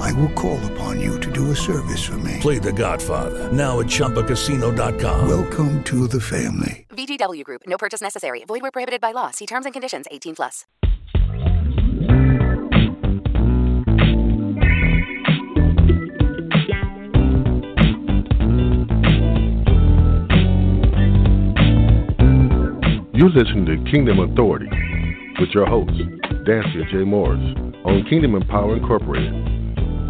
I will call upon you to do a service for me. Play The Godfather now at ChumbaCasino.com. Welcome to the family. VGW Group. No purchase necessary. Void where prohibited by law. See terms and conditions. 18 plus. You listen to Kingdom Authority with your host, Dansiea J. Morris, on Kingdom Empower Incorporated.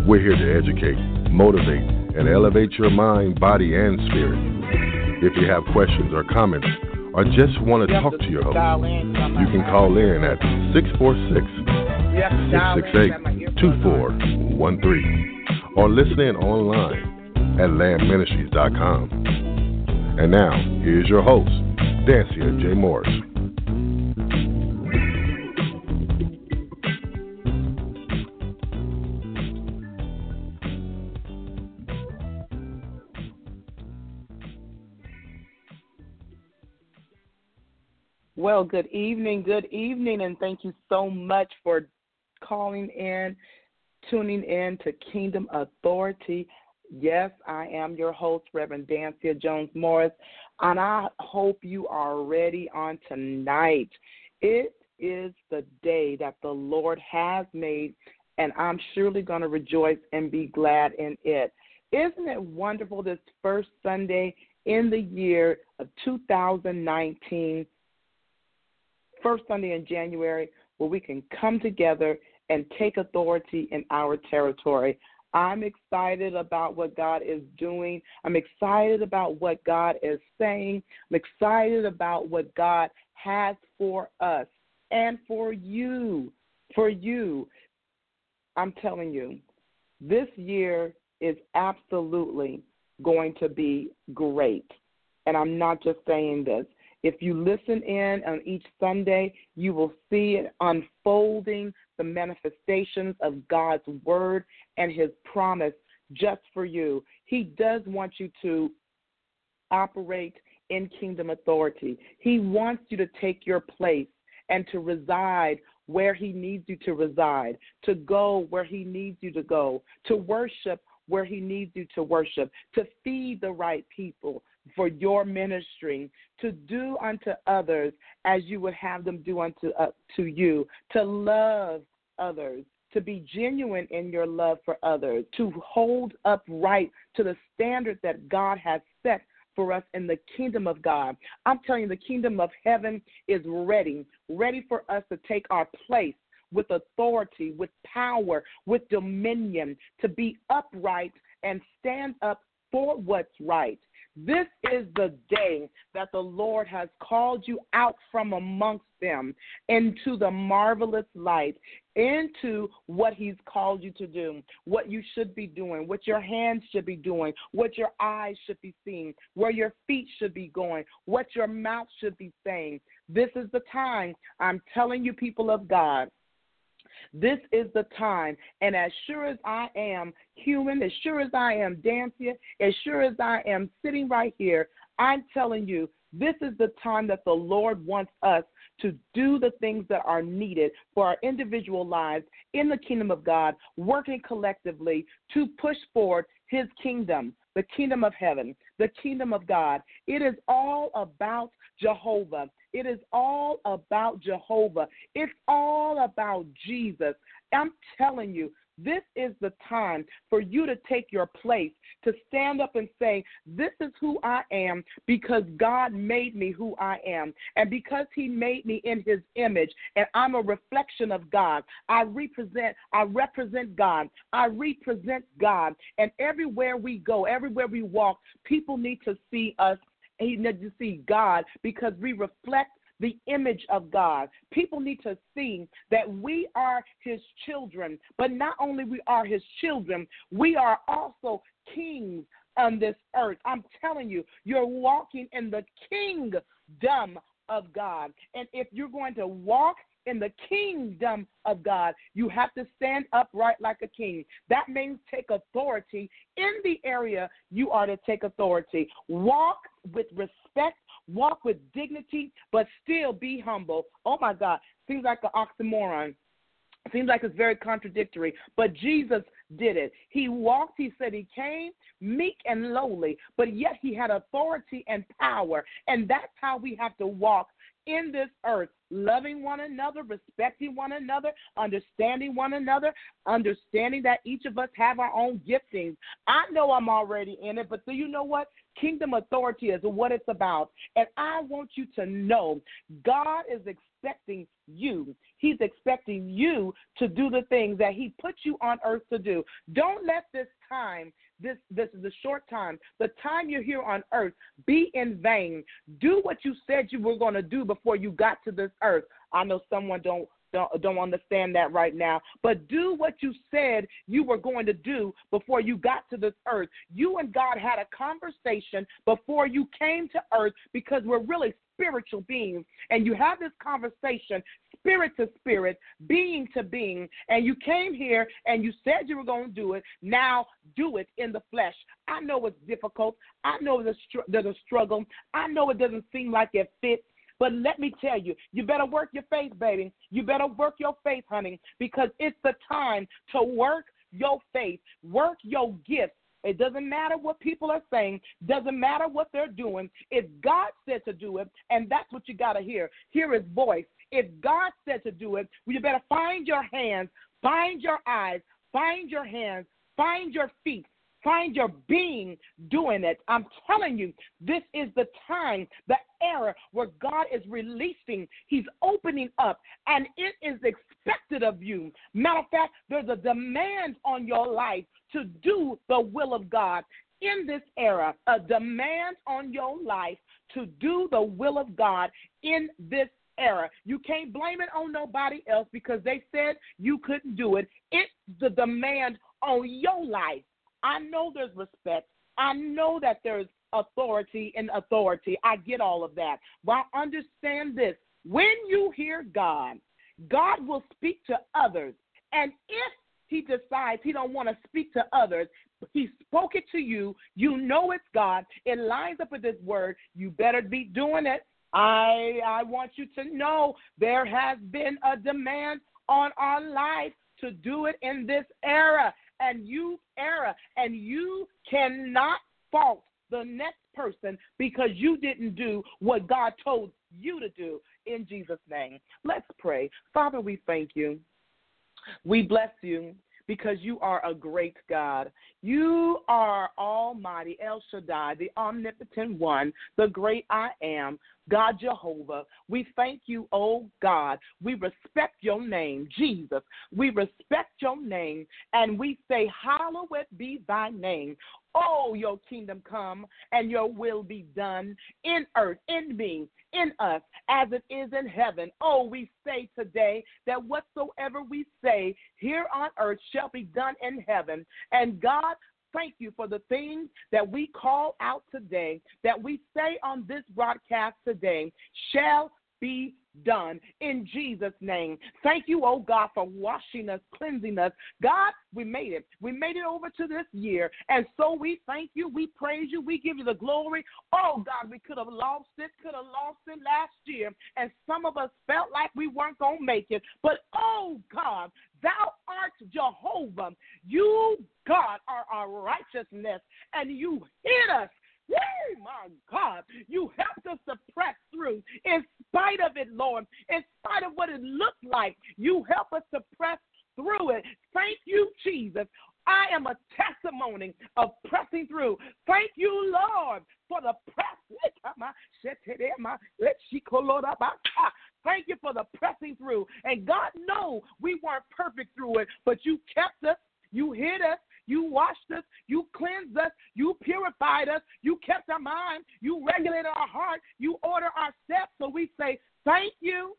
We're here to educate, motivate, and elevate your mind, body, and spirit. If you have questions or comments, or just want to talk to your host, you can call in at 646 668 2413 or listen in online at landministries.com. And now, here's your host, Dansiea J. Morris. Well, good evening, good evening, and thank you so much for calling in, tuning in to Kingdom Authority. Yes, I am your host, Reverend Dansiea Jones Morris, and I hope you are ready on tonight. It is the day that the Lord has made, and I'm surely going to rejoice and be glad in it. Isn't it wonderful this first Sunday in the year of 2019? First Sunday in January where we can come together and take authority in our territory. I'm excited about what God is doing. I'm excited about what God is saying. I'm excited about what God has for us and for you. For you. I'm telling you, this year is absolutely going to be great. And I'm not just saying this. If you listen in on each Sunday, you will see it unfolding the manifestations of God's word and his promise just for you. He does want you to operate in kingdom authority. He wants you to take your place and to reside where he needs you to reside, to go where he needs you to go, to worship where he needs you to worship, to feed the right people, for your ministry to do unto others as you would have them do unto uh, to you to love others to be genuine in your love for others to hold upright to the standard that God has set for us in the kingdom of God. I'm telling you, the kingdom of heaven is ready, ready for us to take our place with authority, with power, with dominion, to be upright and stand up for what's right. This is the day that the Lord has called you out from amongst them into the marvelous light, into what He's called you to do, what you should be doing, what your hands should be doing, what your eyes should be seeing, where your feet should be going, what your mouth should be saying. This is the time. I'm telling you, people of God this is the time. And as sure as I am human, as sure as I am dancing, as sure as I am sitting right here, I'm telling you, this is the time that the Lord wants us to do the things that are needed for our individual lives in the kingdom of God, working collectively to push forward his kingdom, the kingdom of heaven, the kingdom of God. It is all about Jehovah. It is all about Jehovah. It's all about Jesus. I'm telling you, this is the time for you to take your place, to stand up and say, This is who I am because God made me who I am. And because He made me in His image, and I'm a reflection of God, I represent, I represent God. I represent God. And everywhere we go, everywhere we walk, people need to see us he needs to see God because we reflect the image of God. People need to see that we are his children, but not only we are his children, we are also kings on this earth. I'm telling you, you're walking in the kingdom of God. And if you're going to walk in the kingdom of God, you have to stand upright like a king. That means take authority in the area you are to take authority. Walk with respect, walk with dignity, but still be humble. Oh my God, seems like an oxymoron. Seems like it's very contradictory, but Jesus did it. He walked, he said he came meek and lowly, but yet he had authority and power. And that's how we have to walk in this earth, loving one another, respecting one another, understanding one another, understanding that each of us have our own giftings. I know I'm already in it, but do you know what? Kingdom authority is what it's about. And I want you to know God is expecting you. He's expecting you to do the things that He put you on earth to do. Don't let this time this this is a short time. The time you're here on earth be in vain. Do what you said you were going to do before you got to this earth. I know someone don't don't, don't understand that right now. But do what you said you were going to do before you got to this earth. You and God had a conversation before you came to earth because we're really spiritual beings. And you have this conversation, spirit to spirit, being to being, and you came here and you said you were going to do it. Now do it in the flesh. I know it's difficult. I know there's a struggle. I know it doesn't seem like it fits. But let me tell you, you better work your faith, baby. You better work your faith, honey, because it's the time to work your faith, work your gifts. It doesn't matter what people are saying, doesn't matter what they're doing. If God said to do it, and that's what you got to hear, hear his voice. If God said to do it, well, you better find your hands, find your eyes, find your hands, find your feet, Find your being doing it. I'm telling you, this is the time, the era where God is releasing, He's opening up, and it is expected of you. Matter of fact, there's a demand on your life to do the will of God in this era, a demand on your life to do the will of God in this era. You can't blame it on nobody else because they said you couldn't do it. It's the demand on your life. I know there's respect. I know that there's authority and authority. I get all of that. But I understand this when you hear God, God will speak to others. And if he decides he don't want to speak to others, he spoke it to you, you know it's God, it lines up with his word, you better be doing it. I I want you to know there has been a demand on our life to do it in this era and you era, and you cannot fault the next person because you didn't do what God told you to do in Jesus' name. Let's pray. Father, we thank you. We bless you because you are a great God. You are Almighty El Shaddai, the omnipotent one, the great I am, God Jehovah. We thank you, oh God. We respect your name, Jesus. We respect your name and we say, Hallowed be thy name. Oh, your kingdom come and your will be done in earth, in me, in us, as it is in heaven. Oh, we say today that whatsoever we say here on earth shall be done in heaven. And God, thank you for the things that we call out today, that we say on this broadcast today, shall be done in Jesus' name. Thank you, oh God, for washing us, cleansing us. God, we made it. We made it over to this year. And so we thank you. We praise you. We give you the glory. Oh God, we could have lost it, could have lost it last year. And some of us felt like we weren't going to make it. But oh God, thou art Jehovah. You, God, are our righteousness. And you hid us Hey, my God, you helped us to press through in spite of it, Lord. In spite of what it looked like, you help us to press through it. Thank you, Jesus. I am a testimony of pressing through. Thank you, Lord, for the press. Thank you for the pressing through. And God know we weren't perfect through it, but you kept us, you hid us, you washed us, you cleansed us, you purified us, you kept our mind, you regulated our heart, you order our steps. So we say, Thank you.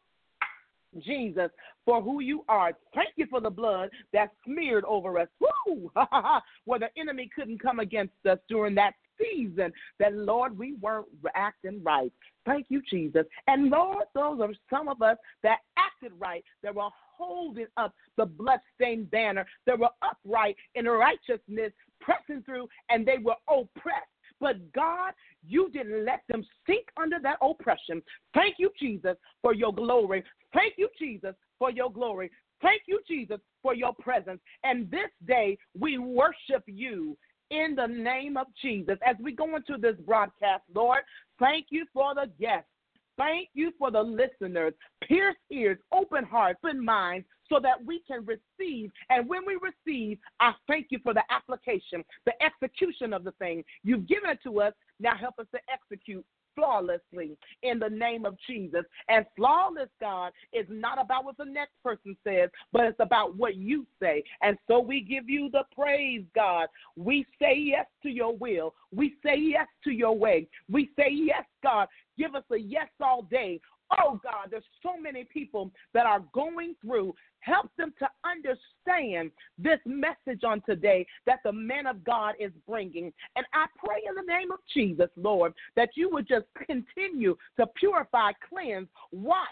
Jesus, for who you are. Thank you for the blood that smeared over us. Woo! Where the enemy couldn't come against us during that season that, Lord, we weren't acting right. Thank you, Jesus. And Lord, those are some of us that acted right, that were holding up the bloodstained banner, that were upright in righteousness, pressing through, and they were oppressed. But God, you didn't let them sink under that oppression. Thank you, Jesus, for your glory. Thank you, Jesus, for your glory. Thank you, Jesus, for your presence. And this day we worship you in the name of Jesus. As we go into this broadcast, Lord, thank you for the guests. Thank you for the listeners. Pierce ears, open hearts, and minds so that we can receive. And when we receive, I thank you for the application, the execution of the thing. You've given it to us. Now help us to execute flawlessly in the name of Jesus. And flawless, God, is not about what the next person says, but it's about what you say. And so we give you the praise, God. We say yes to your will. We say yes to your way. We say yes, God. Give us a yes all day. Oh God, there's so many people that are going through. Help them to understand this message on today that the man of God is bringing. And I pray in the name of Jesus, Lord, that you would just continue to purify, cleanse, wash,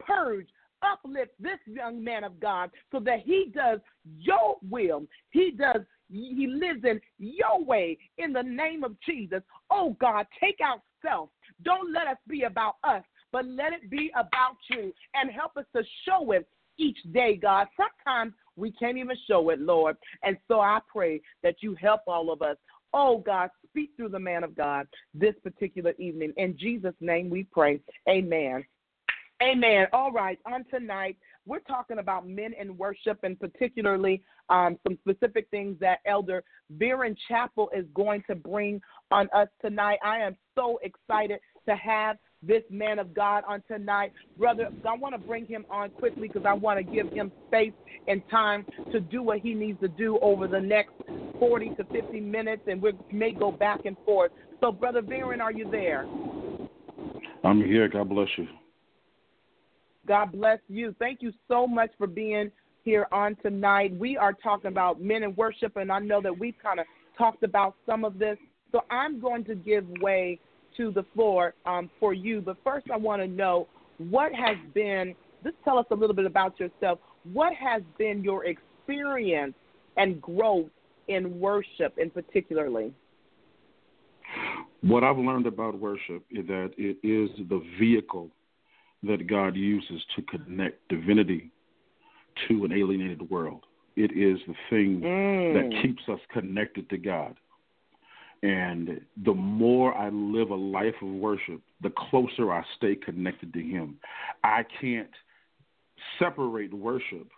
purge, uplift this young man of God so that he does your will. He does he lives in your way in the name of Jesus. Oh God, take out self. Don't let us be about us, but let it be about you and help us to show it each day, God. Sometimes we can't even show it, Lord. And so I pray that you help all of us. Oh, God, speak through the man of God this particular evening. In Jesus' name we pray. Amen. Amen. All right, on tonight, we're talking about men in worship and particularly um, some specific things that Elder Veron Chapple is going to bring on us tonight. I am so excited to have this man of God on tonight. Brother, I want to bring him on quickly because I want to give him space and time to do what he needs to do over the next 40 to 50 minutes, and we may go back and forth. So, Brother Veron, are you there? I'm here. God bless you. God bless you. Thank you so much for being here on tonight. We are talking about men in worship, and I know that we've kind of talked about some of this. So I'm going to give way to the floor um, for you. But first, I want to know what has been, just tell us a little bit about yourself. What has been your experience and growth in worship, in particularly? What I've learned about worship is that it is the vehicle that God uses to connect divinity to an alienated world. It is the thing mm. that keeps us connected to God. And the more I live a life of worship, the closer I stay connected to Him. I can't separate worship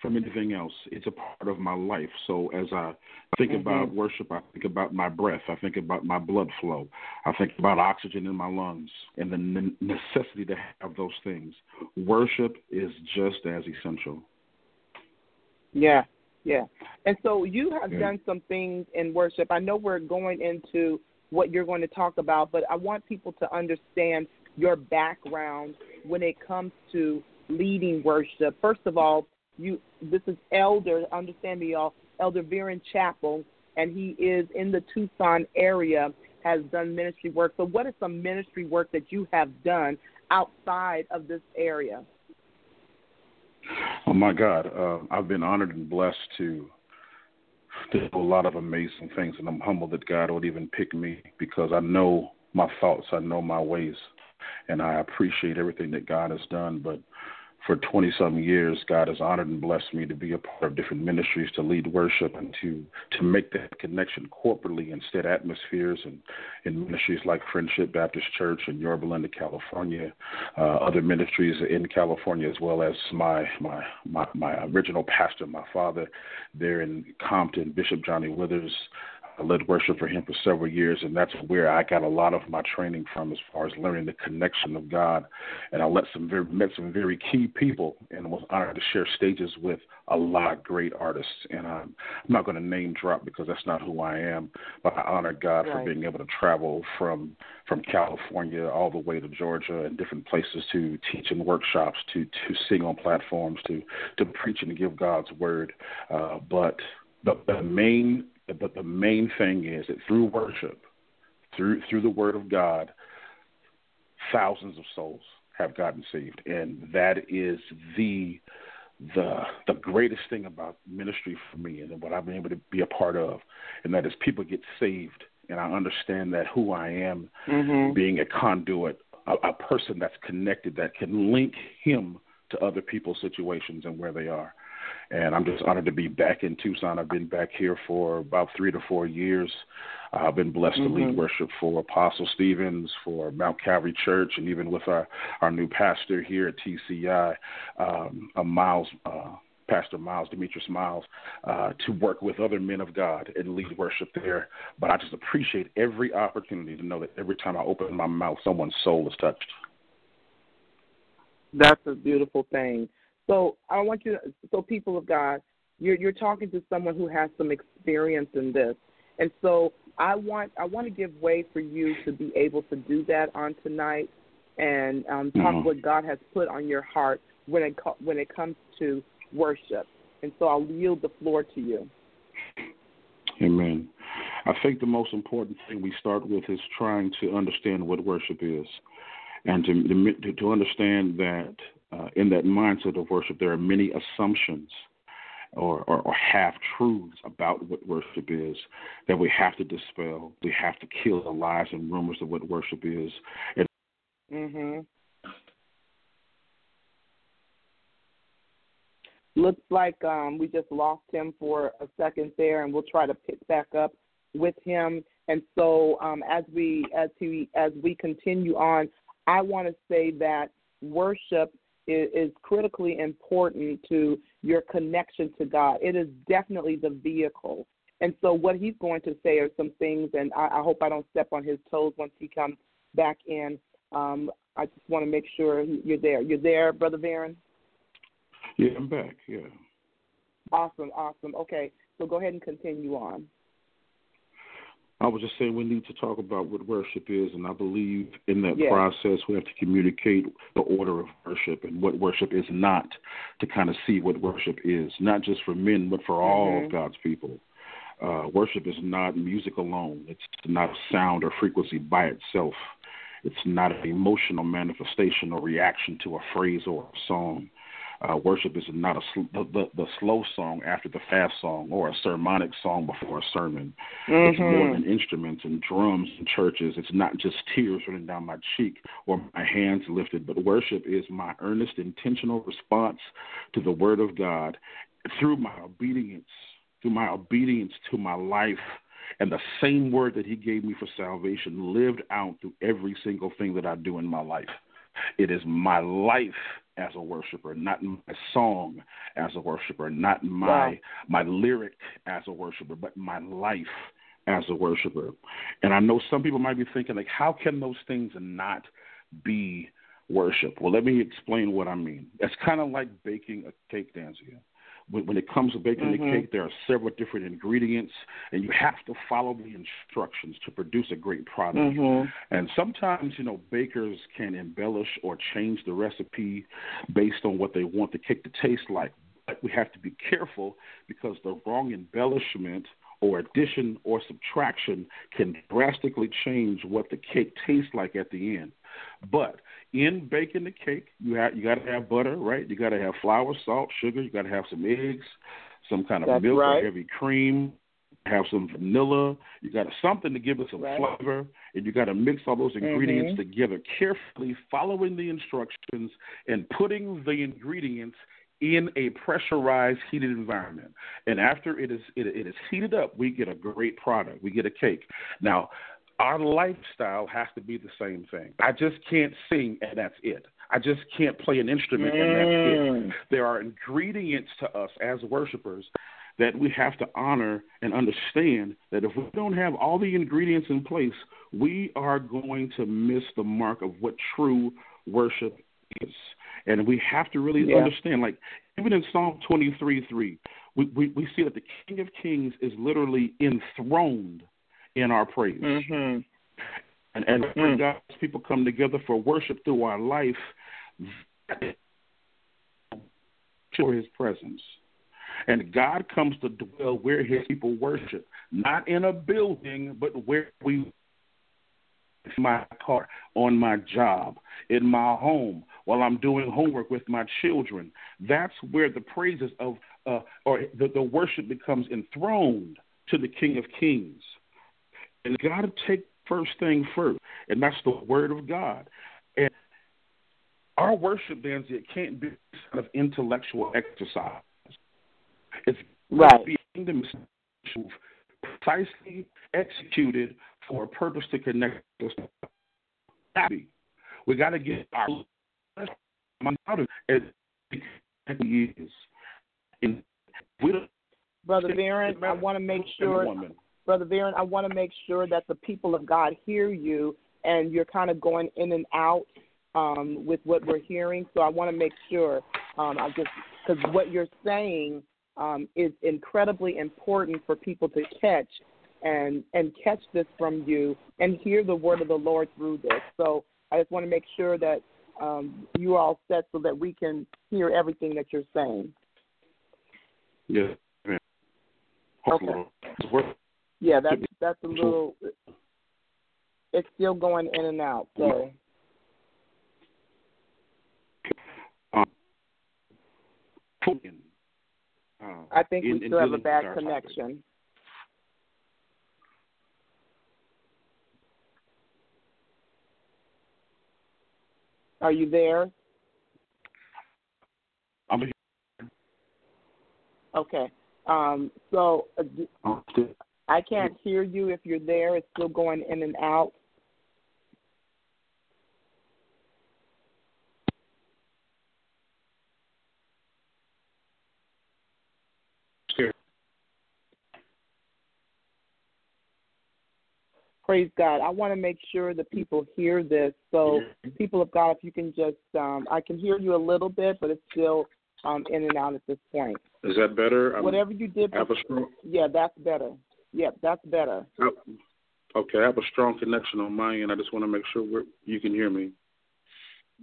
from anything else. It's a part of my life. So as I think mm-hmm. about worship, I think about my breath. I think about my blood flow. I think about oxygen in my lungs and the necessity to have those things. Worship is just as essential. Yeah, yeah. And so you have yeah. done some things in worship. I know we're going into what you're going to talk about, but I want people to understand your background when it comes to leading worship. First of all, you this is Elder, understand me y'all, Elder Veron Chapple, and he is in the Tucson area, has done ministry work. So what is some ministry work that you have done outside of this area? Oh my God, uh, I've been honored and blessed to to do a lot of amazing things, and I'm humbled that God would even pick me because I know my thoughts, I know my ways, and I appreciate everything that God has done. But for 20 some years, God has honored and blessed me to be a part of different ministries, to lead worship, and to to make that connection corporately in set atmospheres and in ministries like Friendship Baptist Church in Yorba Linda, California, uh, other ministries in California, as well as my, my my my original pastor, my father, there in Compton, Bishop Johnny Withers. I led worship for him for several years, and that's where I got a lot of my training from as far as learning the connection of God. And I let some very, met some very key people, and was honored to share stages with a lot of great artists. And I'm, I'm not going to name drop because that's not who I am, but I honor God right. for being able to travel from from California all the way to Georgia and different places to teach in workshops, to to sing on platforms, to to preach and give God's word. Uh, but the, the main but the main thing is that through worship, through through the Word of God, thousands of souls have gotten saved, and that is the the the greatest thing about ministry for me, and what I've been able to be a part of, and that is people get saved, and I understand that who I am, mm-hmm. being a conduit, a, a person that's connected, that can link him to other people's situations and where they are and I'm just honored to be back in Tucson. I've been back here for about three to four years. I've been blessed mm-hmm. to lead mm-hmm. worship for Apostle Stevens, for Mount Calvary Church, and even with our, our new pastor here at TCI, um, Miles. Uh, Pastor Miles, Demetrius Miles, uh, to work with other men of God and lead worship there. But I just appreciate every opportunity to know that every time I open my mouth, someone's soul is touched. That's a beautiful thing. So I want you, to, so people of God, you're you're talking to someone who has some experience in this, and so I want I want to give way for you to be able to do that on tonight, and um, talk mm-hmm. what God has put on your heart when it when it comes to worship. And so I'll yield the floor to you. Amen. I think the most important thing we start with is trying to understand what worship is, and to to, to understand that uh, in that mindset of worship, there are many assumptions or, or, or half truths about what worship is that we have to dispel. We have to kill the lies and rumors of what worship is. And mhm. Looks like um, we just lost him for a second there, and we'll try to pick back up with him. And so, um, as we as he as we continue on, I want to say that worship is, is critically important to your connection to God. It is definitely the vehicle. And so, what he's going to say are some things, and I, I hope I don't step on his toes once he comes back in. Um, I just want to make sure you're there. You're there, Brother Veron? Yeah, I'm back. Yeah. Awesome, awesome. Okay, so go ahead and continue on. I was just saying we need to talk about what worship is, and I believe in that process we have to communicate the order of worship and what worship is not to kind of see what worship is, not just for men, but for all mm-hmm. of God's people. Uh, worship is not music alone, it's not sound or frequency by itself. It's not an emotional manifestation or reaction to a phrase or a song. Uh, worship is not a sl- the, the, the slow song after the fast song or a sermonic song before a sermon. Mm-hmm. It's more than instruments and drums in churches. It's not just tears running down my cheek or my hands lifted, but worship is my earnest, intentional response to the Word of God through my obedience, through my obedience to my life and the same word that he gave me for salvation lived out through every single thing that I do in my life. It is my life as a worshiper, not my song as a worshiper, not my wow. my lyric as a worshiper, but my life as a worshiper. And I know some people might be thinking like, how can those things not be worship? Well, let me explain what I mean. It's kind of like baking a cake, Dansiea when it comes to baking mm-hmm. the cake, there are several different ingredients, and you have to follow the instructions to produce a great product. Mm-hmm. And sometimes, you know, bakers can embellish or change the recipe based on what they want the cake to taste like. But we have to be careful because the wrong embellishment or addition or subtraction can drastically change what the cake tastes like at the end. But in baking the cake, you have you got to have butter, right? You got to have flour, salt, sugar. You got to have some eggs, some kind of That's milk right. or heavy cream. Have some vanilla. You got something to give it some right. flavor, and you got to mix all those ingredients mm-hmm. together carefully, following the instructions and putting the ingredients in a pressurized, heated environment. And after it is it, it is heated up, we get a great product. We get a cake. Now, our lifestyle has to be the same thing. I just can't sing and that's it. I just can't play an instrument mm. and that's it. Mm. There are ingredients to us as worshipers that we have to honor and understand that if we don't have all the ingredients in place, we are going to miss the mark of what true worship is. And we have to really Yeah. understand, like even in Psalm 23 3, we, we, we see that the King of Kings is literally enthroned in our praise. Mhm. And, and when Mm. God's people come together for worship through our life, to his presence. And God comes to dwell where his people worship, not in a building, but where we my car, on my job, in my home, while I'm doing homework with my children. That's where the praises of uh, or the, the worship becomes enthroned to the King of Kings. And you got to take first thing first, and that's the Word of God. And our worship, Danzy, it can't be kind of intellectual exercise. It's Right. be a kingdom precisely executed for a purpose to connect us. Happy. We got to get our out of is. And we don't. Brother Veron, I want to make sure Woman. Brother Veron, I want to make sure that the people of God hear you and you're kind of going in and out um, with what we're hearing. So I want to make sure um, I just because what you're saying um, is incredibly important for people to catch and and catch this from you and hear the word of the Lord through this. So I just want to make sure that um, you all set so that we can hear everything that you're saying. Yeah. man. Okay. Yeah, that's that's a little. It's still going in and out. So um, uh, I think we still have a bad connection. Are you there? I'm here. Okay. Um, so uh. I can't hear you if you're there. It's still going in and out. Here. Praise God. I want to make sure that people hear this. So, people of God, if you can just, um, I can hear you a little bit, but it's still um, in and out at this point. Is that better? I'm- Whatever you did, I have a strong. yeah, that's better. Yeah, that's better. oh, Okay, I have a strong connection on my end. I just want to make sure we're, you can hear me.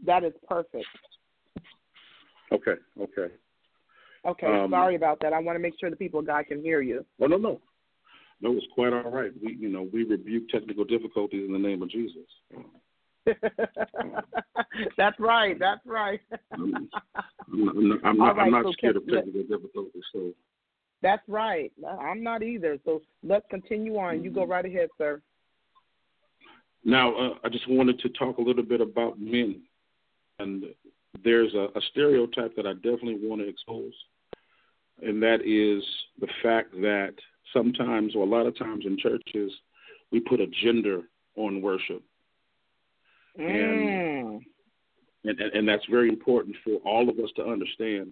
That is perfect. Okay, okay. Okay, Um, sorry about that. I want to make sure the people of God can hear you. Oh no, no, no. It's quite all right. We, you know, we rebuke technical difficulties in the name of Jesus. that's right. That's right. I'm, I'm not, I'm not, right, I'm not so scared can- of technical difficulties. So That's right. I'm not either. So let's continue on. You go right ahead, sir. now, uh, I just wanted to talk a little bit about men, and there's a, a stereotype that I definitely want to expose, and that is the fact that sometimes, or a lot of times in churches, we put a gender on worship. Mm. and, and, and that's very important for all of us to understand.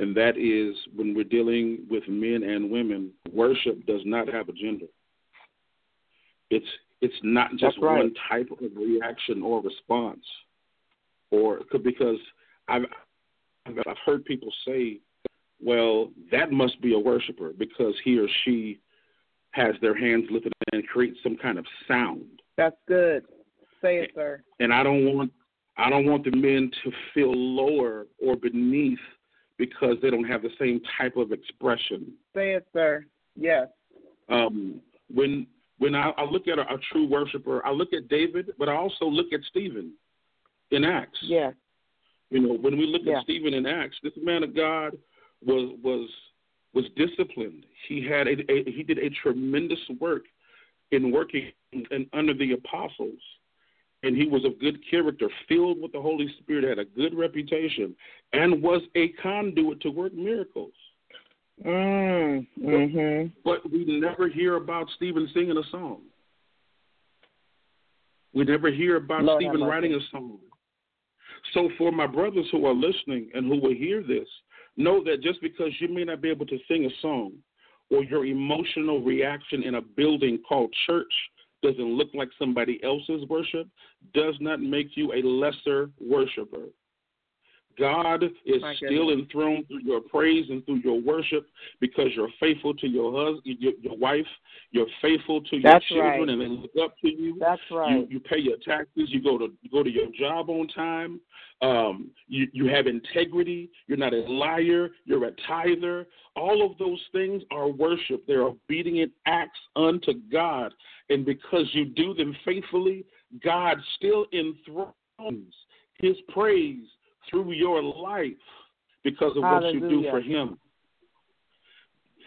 And that is when we're dealing with men and women, worship does not have a gender. It's it's not just right. one type of reaction or response, or because I've I've heard people say, "Well, that must be a worshiper because he or she has their hands lifted and creates some kind of sound." That's good. Say it, sir. and I don't want I don't want the men to feel lower or beneath because they don't have the same type of expression. Say it, sir. Yes. Um, when when I, I look at a, a true worshiper, I look at David, but I also look at Stephen in Acts. Yeah. You know, when we look Yeah. at Stephen in Acts, this man of God was was was disciplined. He had a, a he did a tremendous work in working and under the apostles, and he was of good character, filled with the Holy Spirit, had a good reputation, and was a conduit to work miracles. Mm. Mhm. But we never hear about Stephen singing a song. We never hear about Lord Stephen writing a song. So, for my brothers who are listening and who will hear this, know that just because you may not be able to sing a song, or your emotional reaction in a building called church doesn't look like somebody else's worship does not make you a lesser worshiper. God is still enthroned through your praise and through your worship because you're faithful to your husband, your, your wife. You're faithful to your That's children, right. and they look up to you. That's right. You, you pay your taxes. You go to go to your job on time. Um, you you have integrity. You're not a liar. You're a tither. All of those things are worship. They're obedient acts unto God, and because you do them faithfully, God still enthrones His praise through your life because of what you do for Him.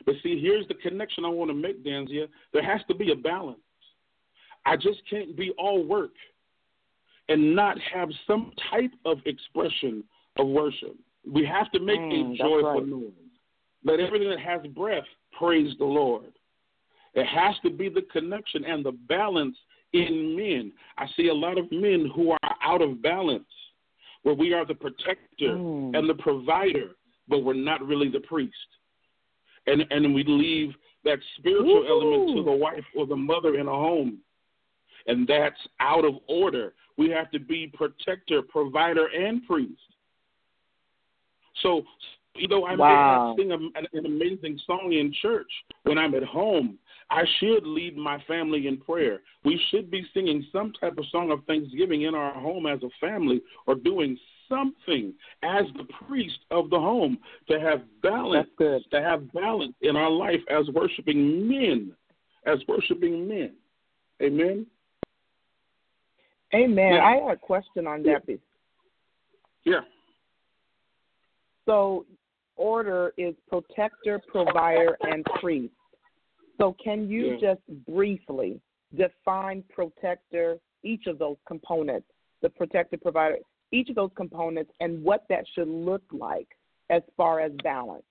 But see, here's the connection I want to make, Dansiea. There has to be a balance. I just can't be all work and not have some type of expression of worship. We have to make Mm, a joyful right. noise. Let everything that has breath praise the Lord. It has to be the connection and the balance in men. I see a lot of men who are out of balance, where we are the protector Mm. and the provider, but we're not really the priest. And and we leave that spiritual element to the wife or the mother in a home. And that's out of order. We have to be protector, provider, and priest. So, you know, I Wow. may not sing a, an, an amazing song in church when I'm at home. I should lead my family in prayer. We should be singing some type of song of thanksgiving in our home as a family or doing something as the priest of the home to have balance, to have balance in our life as worshiping men, as worshiping men. Amen. Amen. Yeah. I had a question on that. piece. Yeah. So, order is protector, provider, and priest. So, can you Yeah. just briefly define protector, each of those components, the protector, provider, each of those components, and what that should look like as far as balance?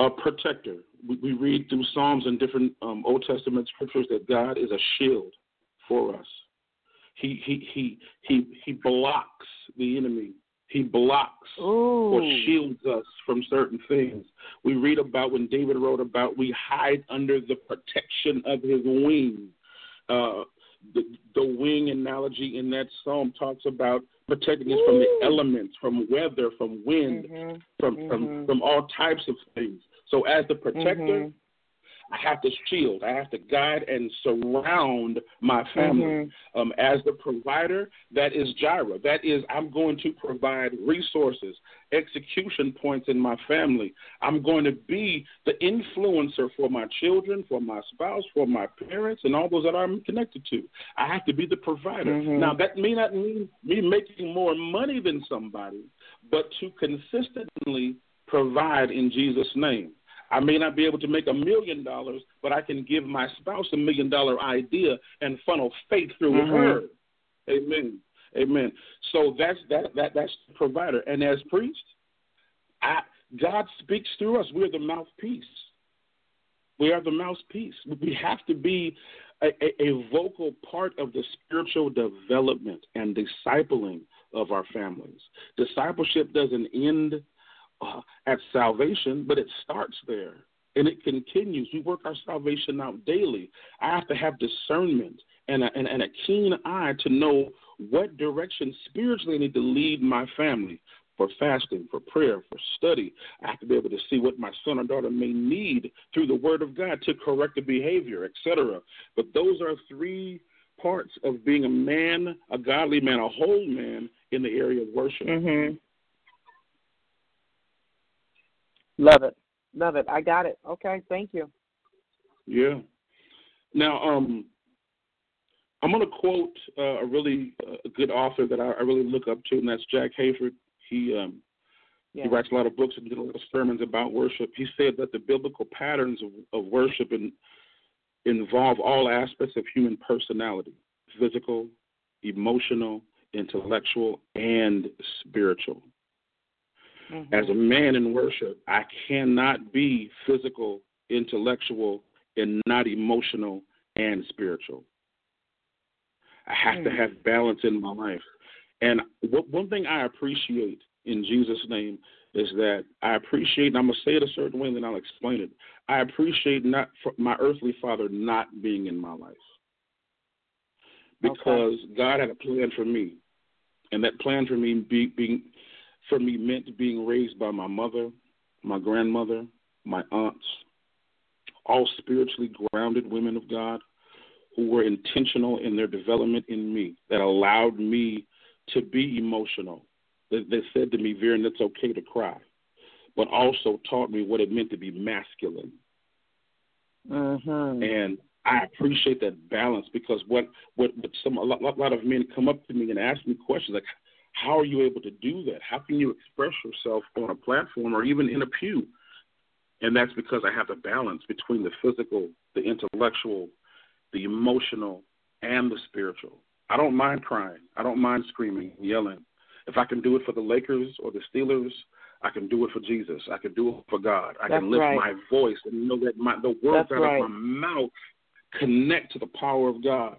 a protector. We, we read through Psalms and different um, Old Testament scriptures that God is a shield for us. He he he he he blocks the enemy. He blocks or shields us from certain things. We read about when David wrote about we hide under the protection of his wing. Uh, the, the wing analogy in that psalm talks about protecting us from the elements, from weather, from wind, Mhm. from Mhm. from from all types of things. So as the protector, Mhm. I have to shield, I have to guide and surround my family. Mhm. Um, as the provider, that is Jireh. That is, I'm going to provide resources, execution points in my family. I'm going to be the influencer for my children, for my spouse, for my parents, and all those that I'm connected to. I have to be the provider. Mhm. Now, that may not mean me making more money than somebody, but to consistently provide in Jesus' name. I may not be able to make a million dollars, but I can give my spouse a million dollar idea and funnel faith through Mhm. her. Amen. Amen. So that's that that that's the provider. And as priest, I God speaks through us. We're the mouthpiece. We are the mouthpiece. We have to be a, a, a vocal part of the spiritual development and discipling of our families. Discipleship doesn't end at salvation, but it starts there and it continues. We work our salvation out daily. I have to have discernment and a, and, and a keen eye to know what direction spiritually I need to lead my family for fasting, for prayer, for study. I have to be able to see what my son or daughter may need through the Word of God to correct the behavior, etc. But those are three parts of being a man, a godly man, a whole man in the area of worship. Mhm. Love it. Love it. I got it. Okay. Thank you. Yeah. Now, um, I'm going to quote uh, a really uh, good author that I, I really look up to, and that's Jack Hayford. He um, Yeah. he writes a lot of books and did a lot of sermons about worship. He said that the biblical patterns of, of worship in, involve all aspects of human personality: physical, emotional, intellectual, and spiritual. Mhm. As a man in worship, I cannot be physical, intellectual, and not emotional and spiritual. I have to Mm. have balance in my life. And what, one thing I appreciate in Jesus' name is that I appreciate, and I'm going to say it a certain way and then I'll explain it. I appreciate not my earthly father not being in my life because okay. God had a plan for me, and that plan for me be, being for me meant being raised by my mother, my grandmother, my aunts, all spiritually grounded women of God who were intentional in their development in me that allowed me to be emotional. They, they said to me, Veron, it's okay to cry, but also taught me what it meant to be masculine. Mm-hmm. And I appreciate that balance because what what, what some a lot, a lot of men come up to me and ask me questions like, how are you able to do that? How can you express yourself on a platform or even in a pew? And that's because I have the balance between the physical, the intellectual, the emotional, and the spiritual. I don't mind crying. I don't mind screaming, yelling. If I can do it for the Lakers or the Steelers, I can do it for Jesus. I can do it for God. I That's can lift right. my voice and know that my, the words That's out right. of my mouth connect to the power of God.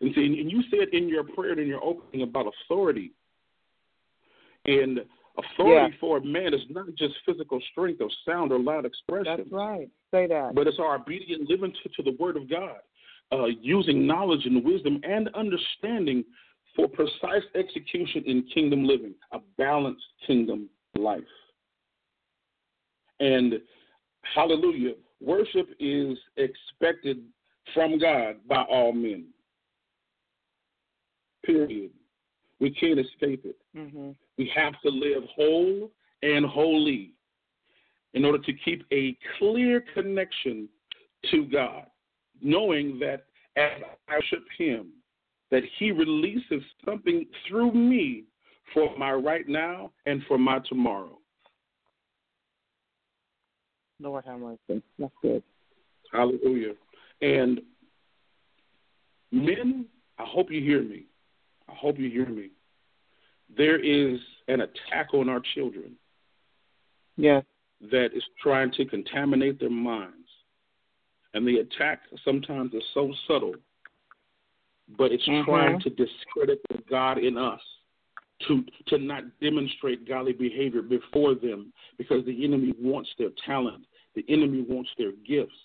And see, and you said in your prayer and in your opening about authority. And authority Yeah. for a man is not just physical strength or sound or loud expression. That's right. Say that. But it's our obedient living to, to the Word of God, uh, using knowledge and wisdom and understanding for precise execution in kingdom living, a balanced kingdom life. And hallelujah, worship is expected from God by all men. Period. We can't escape it. hmm We have to live whole and holy in order to keep a clear connection to God, knowing that as I worship Him, that He releases something through me for my right now and for my tomorrow. Lord have mercy. That's good. Hallelujah. And men, I hope you hear me. I hope you hear me. There is an attack on our children Yes. that is trying to contaminate their minds. And the attack sometimes is so subtle, but it's Mhm. trying to discredit the God in us, to to not demonstrate godly behavior before them because the enemy wants their talent, the enemy wants their gifts.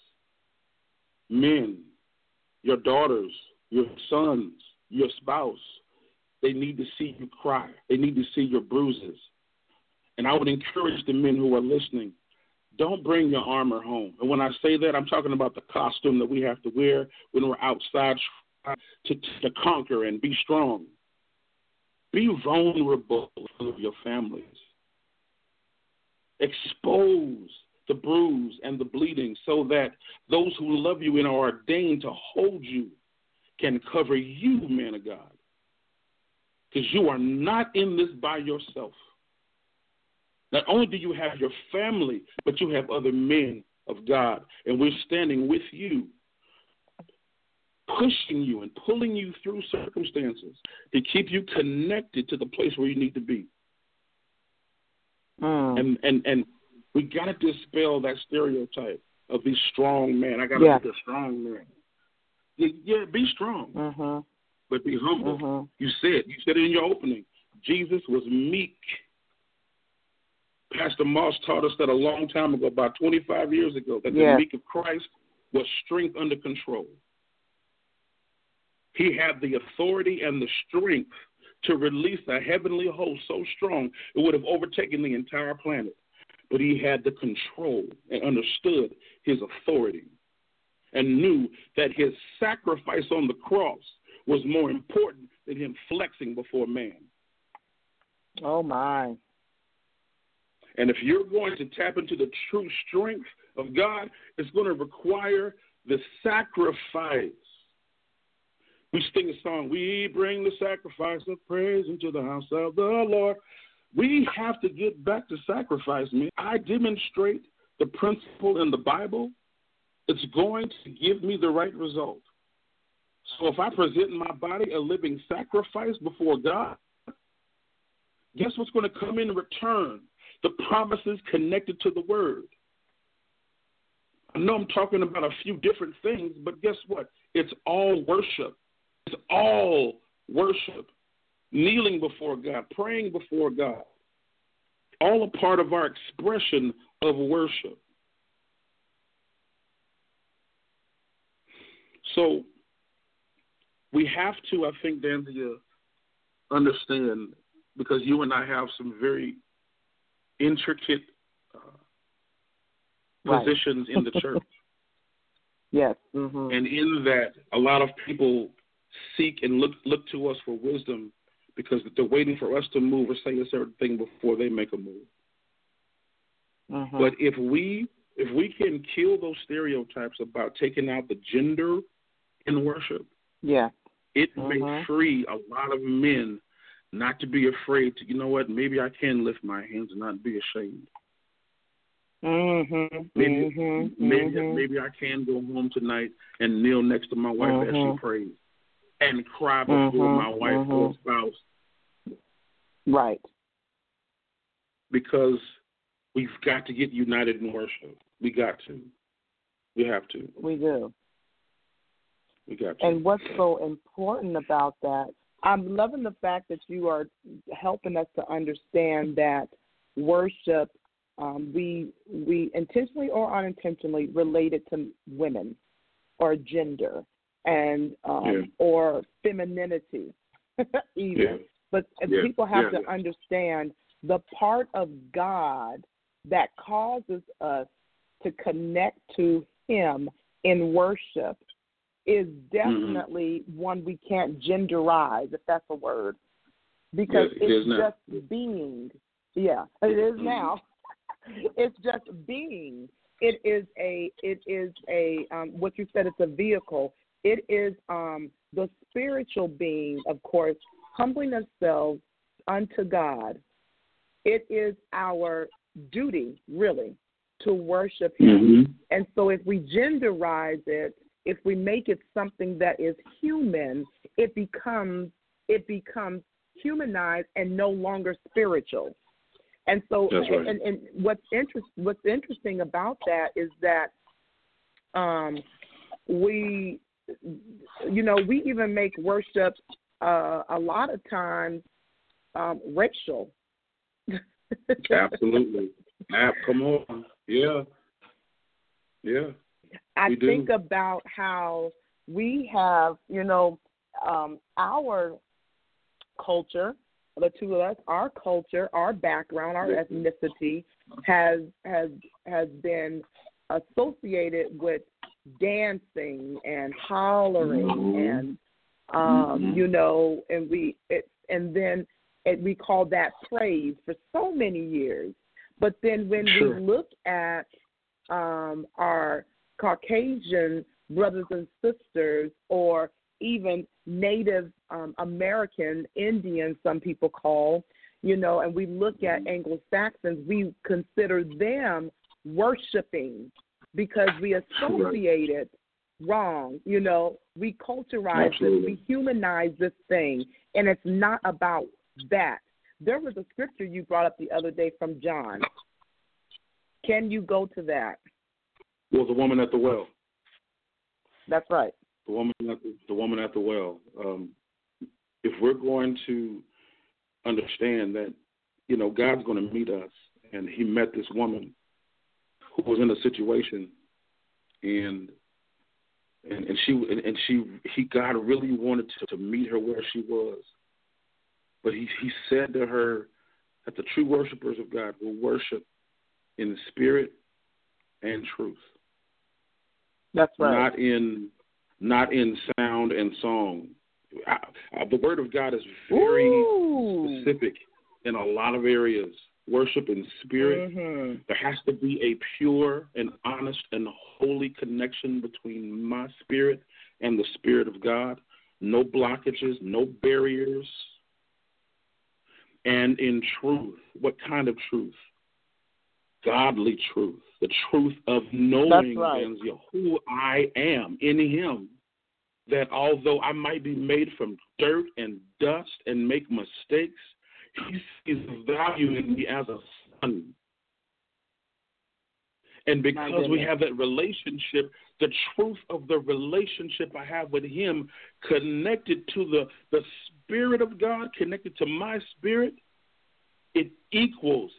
Men, your daughters, your sons, your spouse, they need to see you cry. They need to see your bruises. And I would encourage the men who are listening don't bring your armor home. And when I say that, I'm talking about the costume that we have to wear when we're outside to, to conquer and be strong. Be vulnerable with your families. Expose the bruise and the bleeding so that those who love you and are ordained to hold you can cover you, man of God. Because you are not in this by yourself. Not only do you have your family, but you have other men of God, and we're standing with you, pushing you and pulling you through circumstances to keep you connected to the place where you need to be. Mm. And and and we got to dispel that stereotype of these strong men. I got to Yeah. be a strong man. Yeah, yeah, be strong, hmm but be humble. Mhm. You said you said it in your opening. Jesus was meek. Pastor Moss taught us that a long time ago, about 25 years ago, that Yes. the meek of Christ was strength under control. He had the authority and the strength to release a heavenly host so strong it would have overtaken the entire planet. But he had the control and understood his authority and knew that his sacrifice on the cross was more important than him flexing before man. Oh my. And if you're going to tap into the true strength of God, it's going to require the sacrifice. We sing a song, We bring the sacrifice of praise into the house of the Lord. We have to get back to sacrifice, man. I demonstrate the principle in the Bible, it's going to give me the right result. So if I present my body a living sacrifice before God, guess what's going to come in return? The promises connected to the word. I know I'm talking about a few different things, but guess what? It's all worship. It's all worship. Kneeling before God, praying before God. All a part of our expression of worship. So we have to, I think, Dansiea, understand because you and I have some very intricate uh, Right. positions in the church. Yes. hmm And in that, a lot of people seek and look look to us for wisdom because they're waiting for us to move or say a certain thing before they make a move. hmm But if we if we can kill those stereotypes about taking out the gender in worship, yeah. It may Mhm. free a lot of men not to be afraid to you know what, maybe I can lift my hands and not be ashamed. Mm-hmm. Maybe mm-hmm. maybe mm-hmm. maybe I can go home tonight and kneel next to my wife as she prays. And cry before Mhm, my wife or spouse Right. because we've got to get united in worship. We got to. We have to. We do. We got to. And what's so important about that, I'm loving the fact that you are helping us to understand that worship, um, we we intentionally or unintentionally related to women or gender and um, Yeah. or femininity, even. Yeah. But Yeah. people have to understand the part of God that causes us to connect to Him in worship is definitely one we can't genderize, if that's a word, because Yes, it is it's now. just being. Yeah, it is Mhm. now. it's just being. It is a. It is a. Um, what you said. It's a vehicle. It is um, the spiritual being, of course, humbling ourselves unto God. It is our duty, really, to worship Him. Mhm. And so if we genderize it, if we make it something that is human, it becomes it becomes humanized and no longer spiritual. And so right. and, and what's interest what's interesting about that is that um we you know, we even make worship uh, a lot of times um, racial. Absolutely. Ab- come on. Yeah. Yeah. I We do. think about how we have, you know, um, our culture, the two of us, our culture, our background, our ethnicity has has has been associated with dancing and hollering Mhm. and um, Mhm. you know, and we it, and then it, we call that praise for so many years. But then when Sure. we look at um, our Caucasian brothers and sisters, or even Native um, American Indians, some people call, you know, and we look at Anglo Saxons, we consider them worshiping because we associate it wrong. You know, we culturize this, we humanize this thing, and it's not about that. There was a scripture you brought up the other day from John. Can you go to that? Well, the woman at the well. That's right. The woman at the, the woman at the well. Um, if we're going to understand that, you know, God's going to meet us, and He met this woman who was in a situation, and and, and she and, and she he God really wanted to, to meet her where she was, but he he said to her that the true worshipers of God will worship in spirit and truth That's right. not in not in sound and song. I, I, the word of God is very Ooh. specific in a lot of areas. Worship in spirit. Mhm. There has to be a pure and honest and holy connection between my spirit and the spirit of God. No blockages, no barriers. And in truth, what kind of truth? Godly truth, the truth of knowing right. Who I am in Him. That although I might be made from dirt and dust and make mistakes, He sees value in me as a son. And because we have that relationship, the truth of the relationship I have with Him connected to the, the Spirit of God, connected to my spirit, it equals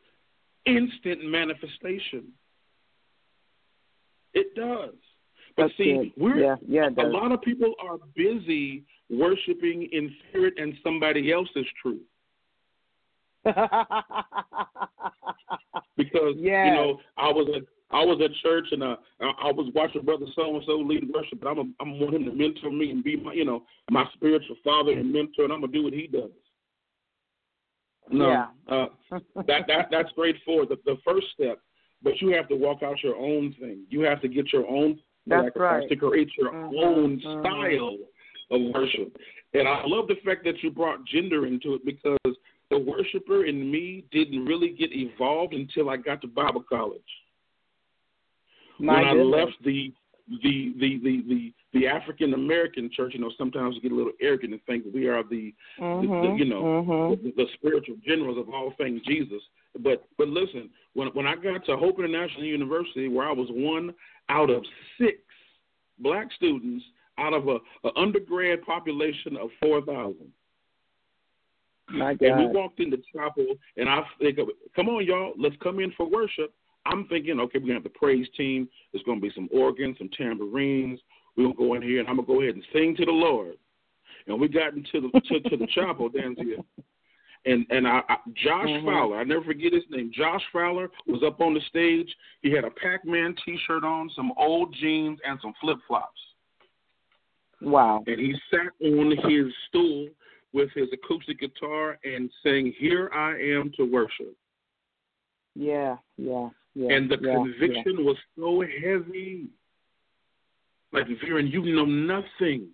instant manifestation. It does. But That's see, good. we're yeah, yeah, a lot of people are busy worshiping in spirit and somebody else's truth. because Yes. you know I was at I was at church and uh, I, I was watching brother so and so lead worship, but I'm a, I'm want him to mentor me and be my you know my spiritual father and mentor, and I'm gonna do what he does. No, Yeah. uh, that that that's straightforward. The, the first step, but you have to walk out your own thing. You have to get your own That's sacrifice right. to create your Mhm, own mhm. style of worship. And I love the fact that you brought gender into it because the worshiper in me didn't really get evolved until I got to Bible college. My when I left the the the the the, the African American church, you know, sometimes we get a little arrogant and think we are the, the, the Mhm, you know mhm. the, the spiritual generals of all things Jesus. But but listen, when when I got to Hope International University, where I was one out of six black students out of a, a undergrad population of four thousand. My And we walked into chapel, and I think, come on, y'all, let's come in for worship. I'm thinking, okay, we're going to have the praise team. There's going to be some organs, some tambourines. We're going to go in here, and I'm going to go ahead and sing to the Lord. And we got into the to, to the chapel dance here. And and I, I Josh Mhm. Fowler, I never forget his name. Josh Fowler was up on the stage. He had a Pac-Man T-shirt on, some old jeans, and some flip-flops. Wow. And he sat on his stool with his acoustic guitar and sang, "Here I am to worship." Yeah, yeah, yeah. and the yeah, conviction was so heavy. Like Veron, you know nothing.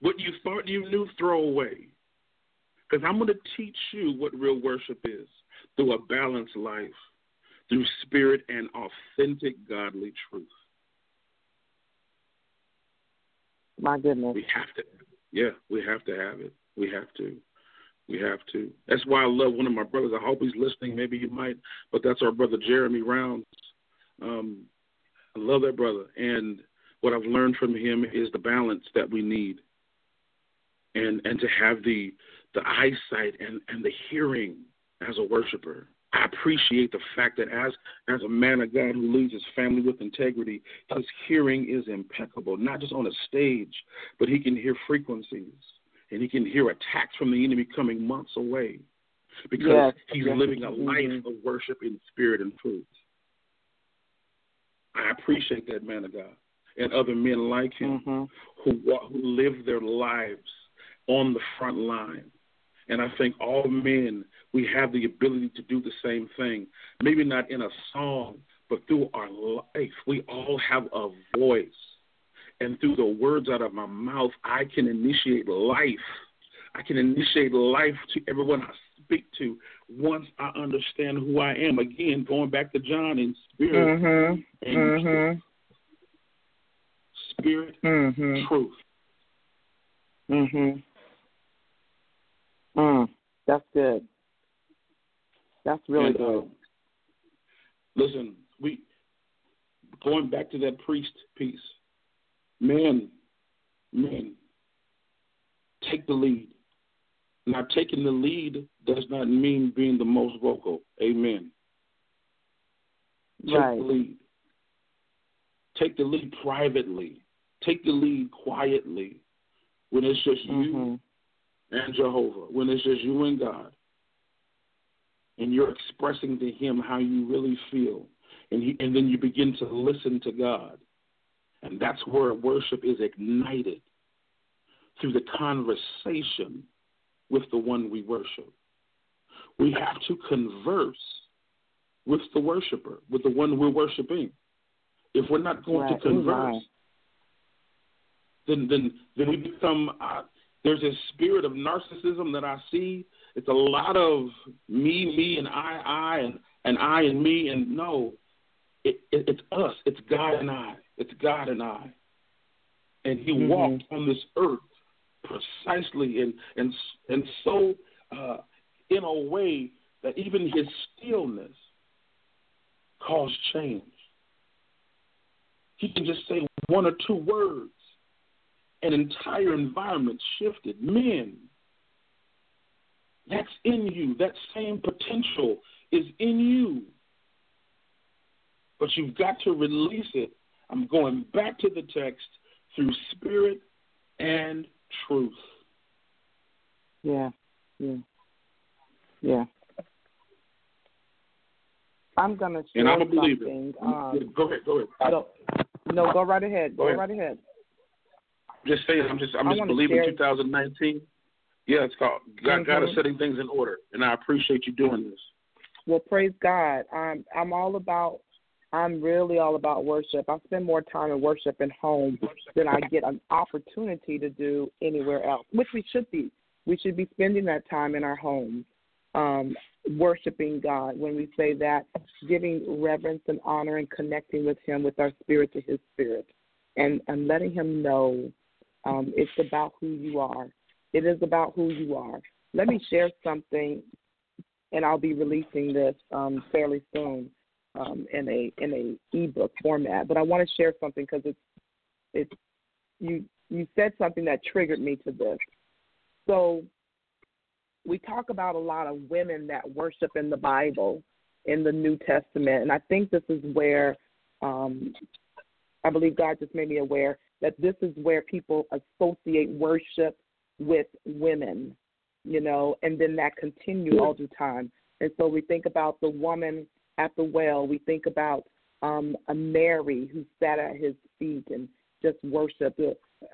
What you thought you knew, throw away. Because I'm going to teach you what real worship is through a balanced life, through spirit and authentic godly truth. My goodness. We have to, yeah, we have to have it. We have to. We have to. That's why I love one of my brothers. I hope he's listening. Maybe he might, but that's our brother Jeremy Rounds. Um, I love that brother, and what I've learned from him is the balance that we need, and and to have the the eyesight and and the hearing as a worshiper. I appreciate the fact that as as a man of God who leads his family with integrity, his hearing is impeccable, not just on a stage, but he can hear frequencies and he can hear attacks from the enemy coming months away because Yes, he's yes, living a mhm. life of worship in spirit and truth. I appreciate that man of God and other men like him Mhm. who who live their lives on the front line. And I think all men we have the ability to do the same thing. Maybe not in a song, but through our life, we all have a voice. And through the words out of my mouth, I can initiate life. I can initiate life to everyone I speak to once I understand who I am. Again, going back to John in spirit Mhm. and Mhm. truth. Spirit, Mhm. truth. Mm. That's good. That's really And, uh, good. listen, we going back to that priest piece. Men, men, take the lead. Now, taking the lead does not mean being the most vocal. Amen. Take Right. the lead. Take the lead privately. Take the lead quietly. When it's just you Mhm. And Jehovah, when it's just you and God, and you're expressing to Him how you really feel, and he, and then you begin to listen to God, and that's where worship is ignited through the conversation with the one we worship. We have to converse with the worshiper, with the one we're worshiping. If we're not going Right. to converse, then then then we become uh, there's a spirit of narcissism that I see. It's a lot of me, me, and I, I, and and I and me, and no, it, it, it's us. It's God and I. It's God and I. And He Mhm. walked on this earth precisely and and and so uh, in a way that even His stillness caused change. He can just say one or two words an entire environment shifted. Men, that's in you. That same potential is in you. But you've got to release it. I'm going back to the text through spirit and truth. Yeah, yeah, yeah. I'm gonna share and I'm a believer. Um, go ahead, go ahead. no, no, go right ahead. Go, Go ahead. right ahead. Just saying, I'm just I'm just believing share- 2019. Yeah, it's called God, God is setting things in order, and I appreciate you doing this. Well, praise God. I'm I'm all about. I'm really all about worship. I spend more time in worship in home than I get an opportunity to do anywhere else, which we should be. We should be spending that time in our homes, um, worshiping God. When we say that, giving reverence and honor and connecting with Him with our spirit to His spirit, and and letting Him know um, it's about who you are. It is about who you are. Let me share something and I'll be releasing this um, fairly soon um, in a in a ebook format. But I want to share something because it's it's you you said something that triggered me to this. So we talk about a lot of women that worship in the Bible in the New Testament, and I think this is where um, I believe God just made me aware that this is where people associate worship with women you know, and then that continued all the time. And so we think about the woman at the well. We think about um, a Mary who sat at his feet and just worshiped.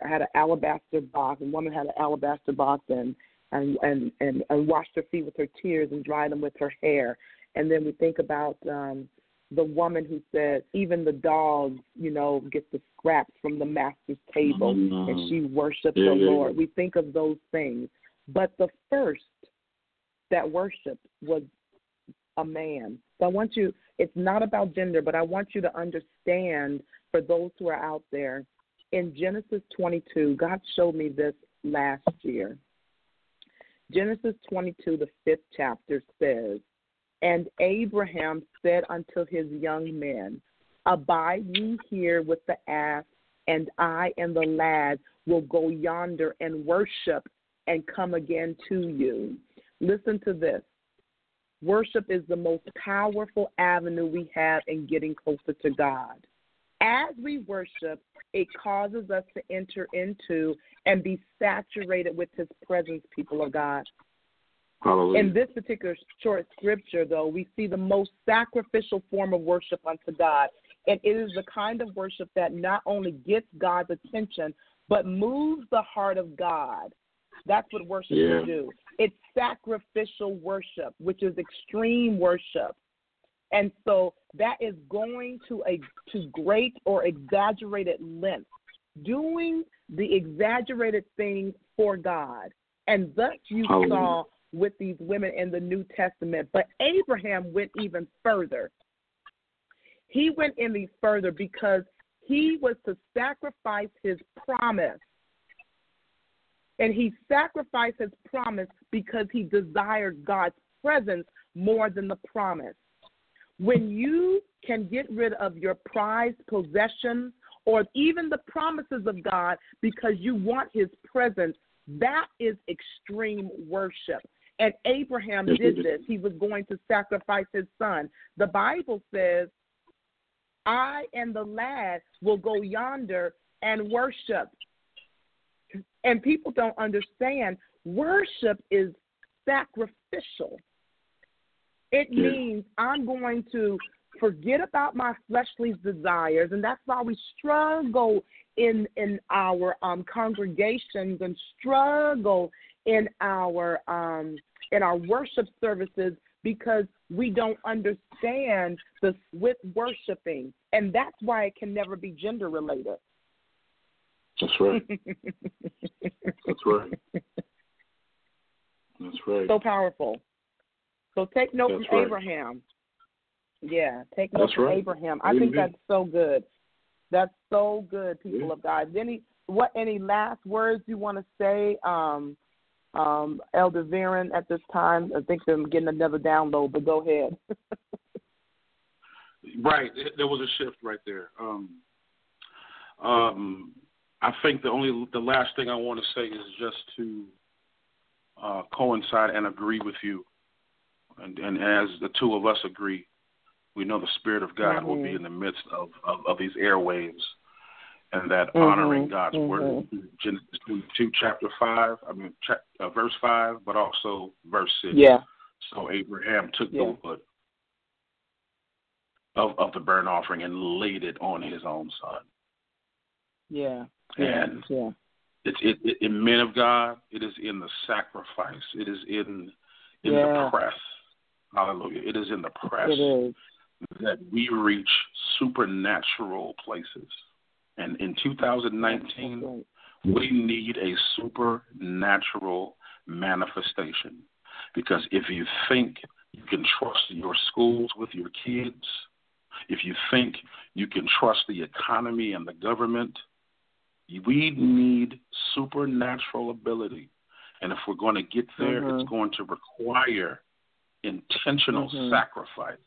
Had an alabaster box, and woman had an alabaster box and and and and, and washed her feet with her tears and dried them with her hair. And then we think about um, the woman who said, even the dogs, you know, get the scraps from the master's table, mm-hmm. and she worshipped Yeah, the yeah, Lord. We think of those things. But the first that worshiped was a man. So I want you, it's not about gender, but I want you to understand for those who are out there, in Genesis 22, God showed me this last year. Genesis 22, the fifth chapter says, And Abraham said unto his young men, Abide ye here with the ass, and I and the lad will go yonder and worship and come again to you. Listen to this. Worship is the most powerful avenue we have in getting closer to God. As we worship, it causes us to enter into and be saturated with His presence, people of God. Hallelujah. In this particular short scripture, though, we see the most sacrificial form of worship unto God. And it is the kind of worship that not only gets God's attention, but moves the heart of God. That's what worship Yeah. do. It's sacrificial worship, which is extreme worship. And so that is going to a to great or exaggerated length, doing the exaggerated thing for God. And thus you Hallelujah. saw with these women in the New Testament. But Abraham went even further. He went even further because he was to sacrifice his promise. And he sacrificed his promise because he desired God's presence more than the promise. When you can get rid of your prized possessions or even the promises of God because you want his presence, that is extreme worship. And Abraham did this. He was going to sacrifice his son. The Bible says, I and the lad will go yonder and worship. And people don't understand worship is sacrificial. It Yeah. means I'm going to forget about my fleshly desires, and that's why we struggle in in our um, congregations and struggle in our um, in our worship services because we don't understand the with worshiping, and that's why it can never be gender related. That's right. That's right. That's right. so powerful. So take note That's from right. Abraham. Yeah, take note That's from right. Abraham. I think that's so good. That's so good, people Yeah. of God. Any what any last words you want to say, um, um, Elder Veron, at this time? I think I'm getting another download, but go ahead. Right. There- There was a shift right there. Um, um, I think the only the last thing I want to say is just to uh, coincide and agree with you, and, and as the two of us agree, We know the Spirit of God mm-hmm. will be in the midst of, of, of these airwaves and that honoring mm-hmm. God's word. Mm-hmm. Genesis 2, chapter 5, I mean, cha- uh, verse 5, but also verse 6. Yeah. So Abraham took Yeah. the wood of, of the burnt offering and laid it on his own son. Yeah. Yeah. And yeah. it's it, it, in men of God, it is in the sacrifice. It is in in Yeah. the press. Hallelujah. It is in the press that we reach supernatural places. And in 2019, Right. we need a supernatural manifestation. Because if you think you can trust your schools with your kids, if you think you can trust the economy and the government, we need supernatural ability. And if we're going to get there, Mhm. it's going to require intentional Mhm. sacrifice,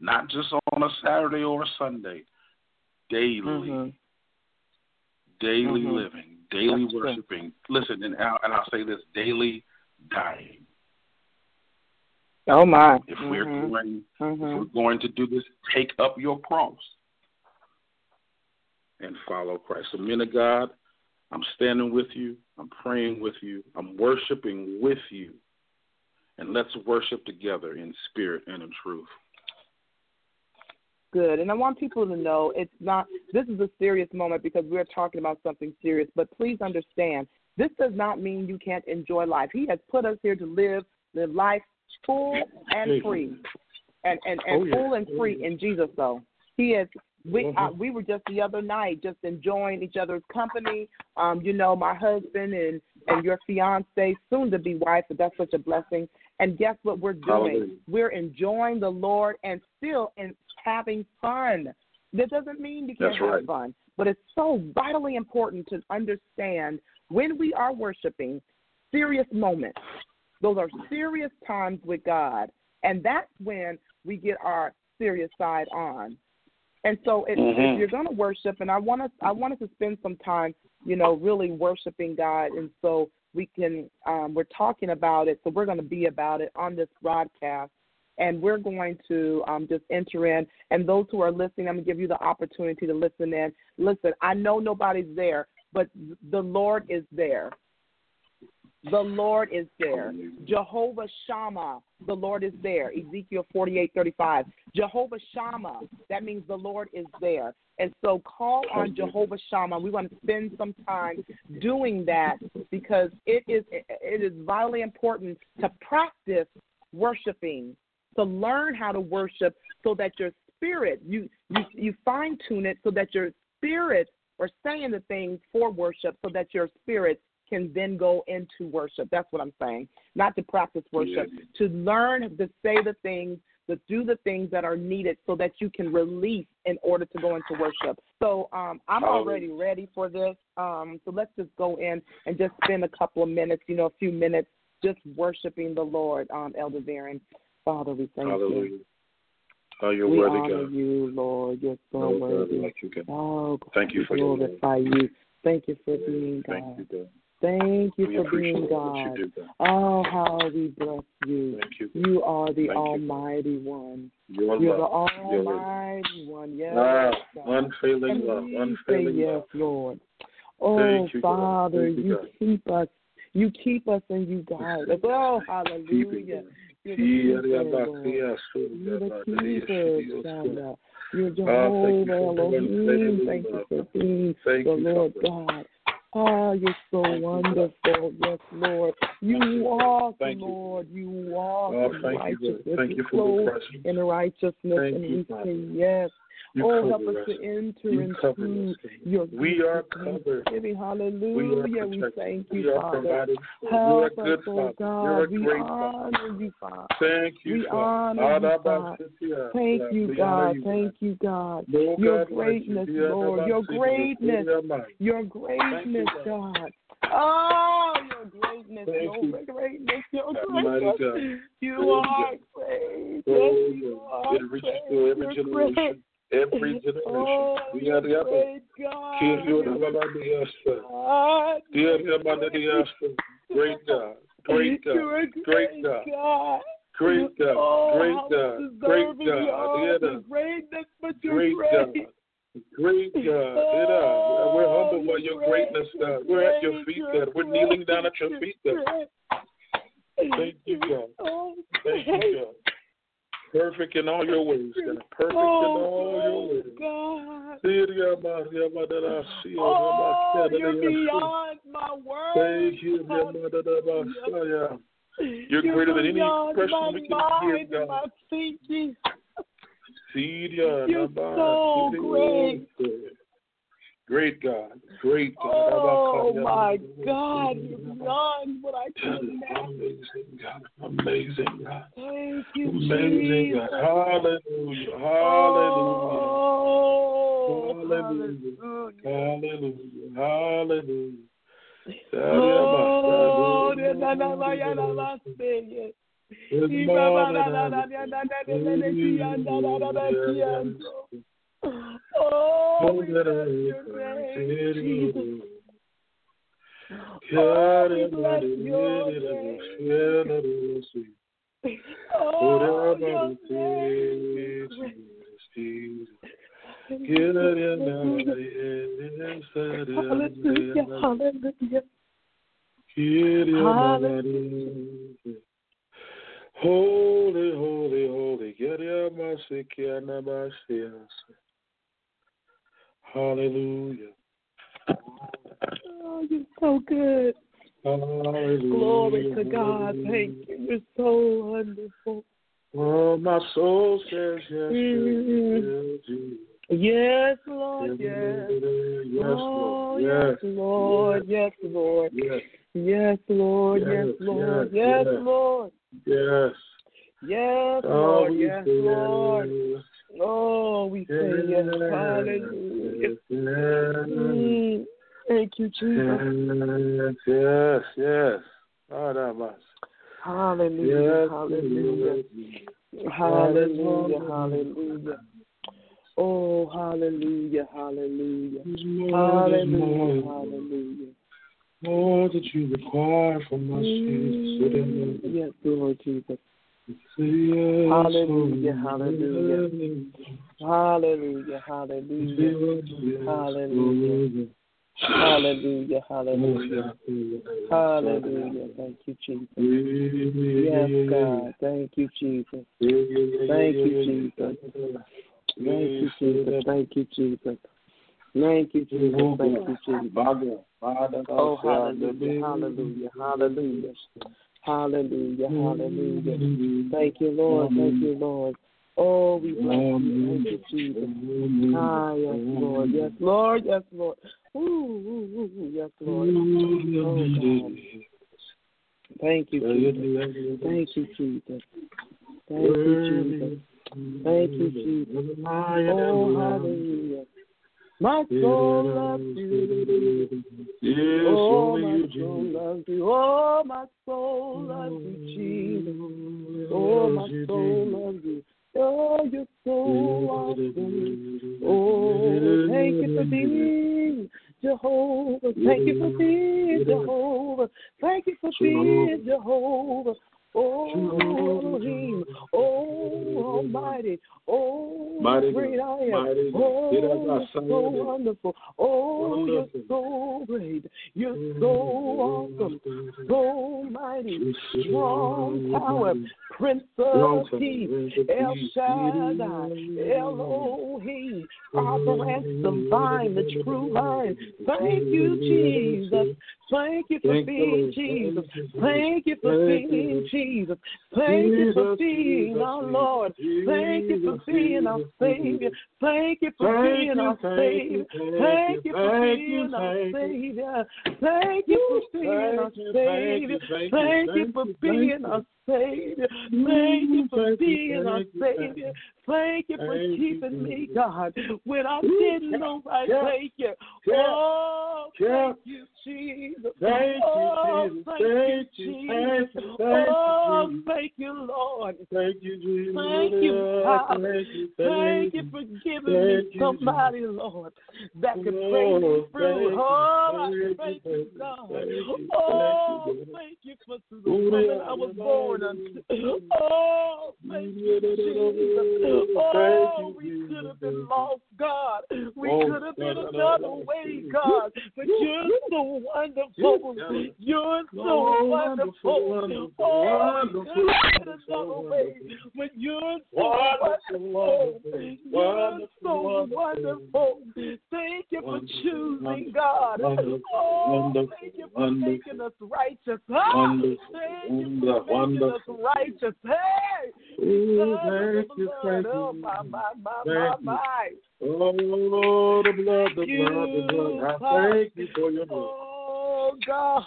not just on a Saturday or a Sunday, daily Mhm. Daily Mhm. living, daily That's worshiping. Listen, and I'll, and I'll say this: daily dying. Oh my. If we're Mhm. going, if Mhm. we're going to do this, take up your cross and follow Christ. So, men of God, I'm standing with you. I'm praying with you. I'm worshiping with you, and let's worship together in spirit and in truth. Good. And I want people to know it's not, this is a serious moment because we're talking about something serious. But please understand, this does not mean you can't enjoy life. He has put us here to live, live life full and free. And, and, and Oh, yeah. full and free in Jesus, though. He is. We Mm-hmm. uh, we were just the other night just enjoying each other's company. Um, you know, my husband and and your fiance, soon to be wife, but that's such a blessing. And guess what we're doing? Hallelujah. We're enjoying the Lord and still in having fun. That doesn't mean you can't That's have right. fun, but it's so vitally important to understand when we are worshiping serious moments. Those are serious times with God, and that's when we get our serious side on. And so, if, Mhm. if you're going to worship, and I want us, I want us to spend some time, you know, really worshiping God, and so we can. Um, we're talking about it, so we're going to be about it on this broadcast, and we're going to um, just enter in. And those who are listening, I'm going to give you the opportunity to listen in. Listen, I know nobody's there, but the Lord is there. The Lord is there. Jehovah Shammah, the Lord is there. Ezekiel 48, 35. Jehovah Shammah, that means the Lord is there. And so call on Jehovah Shammah. We want to spend some time doing that because it is it is vitally important to practice worshiping, to learn how to worship so that your spirit, you you, you fine tune it so that your spirit are saying the things for worship so that your spirit can then go into worship. That's what I'm saying. Not to practice worship, to learn to say the things, to do the things that are needed so that you can release in order to go into worship. So um, I'm already ready for this. Um, so let's just go in and just spend a couple of minutes, you know, a few minutes just worshiping the Lord, um, Elder Darren. Father, we thank Hallelujah. you. Oh, you're we worthy, honor God. you, Lord. You're so No God worthy. like you, God. Oh, Thank you for glorify you. Thank you for being God. Thank you, God. Thank you We for being God. you do, God. Oh, how we bless you. Thank you. You are the Thank you. Almighty One. Your You're the love. Your love. Almighty One. Yes. Ah, God. unfailing love. Unfailing yes, love. Lord. Oh, you, Father, you, you keep us. You keep us and you guide us. Oh, hallelujah. You're the oh keeper, Lord. You're the keeper, Father. You're Jehovah Elohim. Thank you for being the you, Lord God. Oh, you're so wonderful. Yes, Lord. You walk, Thank. Lord. You walk Oh, in thank you, righteousness. God. You for clothe the presence. in righteousness. Thank and we say yes. You oh, help cover us to enter You into us, your We are goodness, covered. We are Hallelujah. We, protected. thank We you, are Father. provided. Help You're a us, oh Father. God. You're a we great Father. honor you, Father. Thank you, We Father. honor you, God. Thank you, God. you, Thank you, God. Your you. greatness, Lord. Your greatness. Your greatness, God. Oh, your greatness, Thank your you. greatness, your greatness. You are great. Oh, Yes, you are It reaches great. every generation. Every generation. Oh, We are the other. great, God. Kill you, You're Adabasia. God. Dear Yamanda Great God. Great God. Great great God. Great God, oh, great God, great God. you are Yeah, of da. the greatness, but you're Great. God. Great God. Yeah. We're humbled by your greatness, God. We're at your feet, God. We're kneeling down at your feet, God. Thank you, God. Oh, Thank you, God. Perfect in all your ways, oh, God. Perfect in all your ways. God. Syria, Maria, Madara, Sia, Oh, you're beyond my words. Thank you, Madara, Messiah. You're greater than any question we can give, God. my. You're so great. Great God, great God. Oh my God, you're beyond what I can imagine. Amazing God, amazing God, Thank you, amazing Jesus. God. Hallelujah, hallelujah, Oh, hallelujah, hallelujah. hallelujah, hallelujah. Oh, na na Oh, we bless your name, Oh, we bless your name. Oh, your name Hallelujah, hallelujah. Hallelujah. Holy, holy, holy. Hallelujah. Oh, you're so good. Hallelujah. Glory to God. Thank you. You're so wonderful. Oh, my soul says yes, Mm. yes, yes, Yes, Lord, yes. yes, Oh, Lord, yes, Lord, yes, Lord. yes, Lord, yes, Lord, yes. Lord. yes. Yes, Oh, Lord, yes, Lord. Oh, we say yes. Hallelujah. yes. Mm. Thank you, Jesus. Yes, yes, yes. Ah. Hallelujah, Yes, hallelujah. yes. Hallelujah, hallelujah. Oh, hallelujah, hallelujah. Hallelujah, hallelujah. More that you require from us, Jesus. Mm. Yes, Lord Jesus. Hallelujah, hallelujah. Hallelujah, hallelujah. Hallelujah. Hallelujah, hallelujah. Hallelujah. Thank you, Jesus. Yes, God. Thank you, Jesus. Thank you, Jesus. Thank you, Jesus. Thank you, Jesus. Thank you, Jesus. Thank you, Jesus. Oh, hallelujah, hallelujah, hallelujah. Hallelujah, hallelujah. Thank you, Lord. Thank you, Lord. Oh, we bless you. Thank you, Jesus. Ah, yes, Lord. Yes, Lord. Yes, Lord. Ooh, ooh, ooh, yes, Lord. Oh, God. Thank you, Jesus. Thank you, Jesus. Thank you, Jesus. Thank you, Jesus. Oh, hallelujah. My soul loves you. Yes, Oh, only my you, soul Jesus. loves you. Oh, my soul loves you, oh, Jesus. Oh, my soul loves you. Oh, you're so awesome. Oh, thank you for being Jehovah. Thank you for being Jehovah. Thank you for being Jehovah. Oh, Elohim. Oh, Almighty. Oh, Mighty great I am. Mighty Oh, Get up, you're our son, so wonderful. Oh, you're so great. You're so awesome. So mighty. Strong tower. Prince of Peace. El Shaddai. Elohim. Our ransom vine, the true vine. Thank you, Jesus. Thank you for being Jesus. Thank you, for being Lord. Jesus. Thank you for being our Lord. Thank you for being our Savior. Thank you for being our Savior. Thank you for being our. Savior. Thank you for being our Thank you, thank Savior. thank you, Thank you thank for being our Savior. Thank you for being our Savior. Thank you for keeping me, God. When I didn't know, I thank you. Oh, thank you, Jesus. Oh, thank you, Jesus. Oh, thank you, Lord. Thank you, Jesus. Thank you, Father. Thank you for giving me somebody, Lord, that can bring me through. Oh, thank you, God. Oh, thank you for the woman I was born born. Oh, thank you, Jesus. Oh, we could have been lost, God. We Oh, could have been another way, God. But you're so wonderful. You're so Oh, wonderful. Oh, we could have been another way. But you're so Wonderful, You're so wonderful. Thank you for choosing, God. Oh, thank you for making us righteous. Ah, Wonderful, Thank you for making wonderful. us righteous. Hey, of thank the you, blood. thank Oh, you. my, my, my, Thank my, you. my. Oh, the blood, the blood, the blood. I thank you for your blood. Oh, God.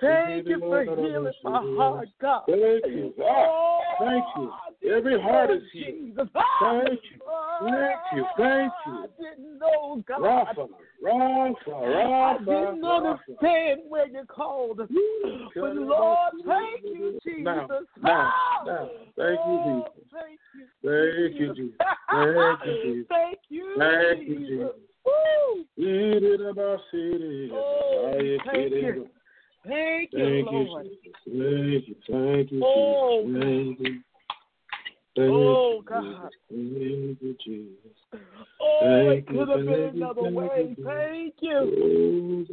Thank you for healing my heart, God. Thank you. Oh, thank you. Every heart is healed. Ah, Thank you. Thank you. Thank you. I didn't know, God. Rafa, Rafa, I didn't understand where you called us. But Lord, thank you, Jesus. Now, now, Ah! now. Thank you, Oh, Jesus. Thank you. Thank you, Jesus. Thank you, Jesus. Thank you, Thank you, Jesus. Jesus. Woo! Eat it about city. Oh, I thank you. Thank you, Thank you, Lord. Jesus. Thank you, thank you, Oh, Jesus. Thank you. Thank Oh, God. You, Jesus. Oh, it could have been another way. Thank you.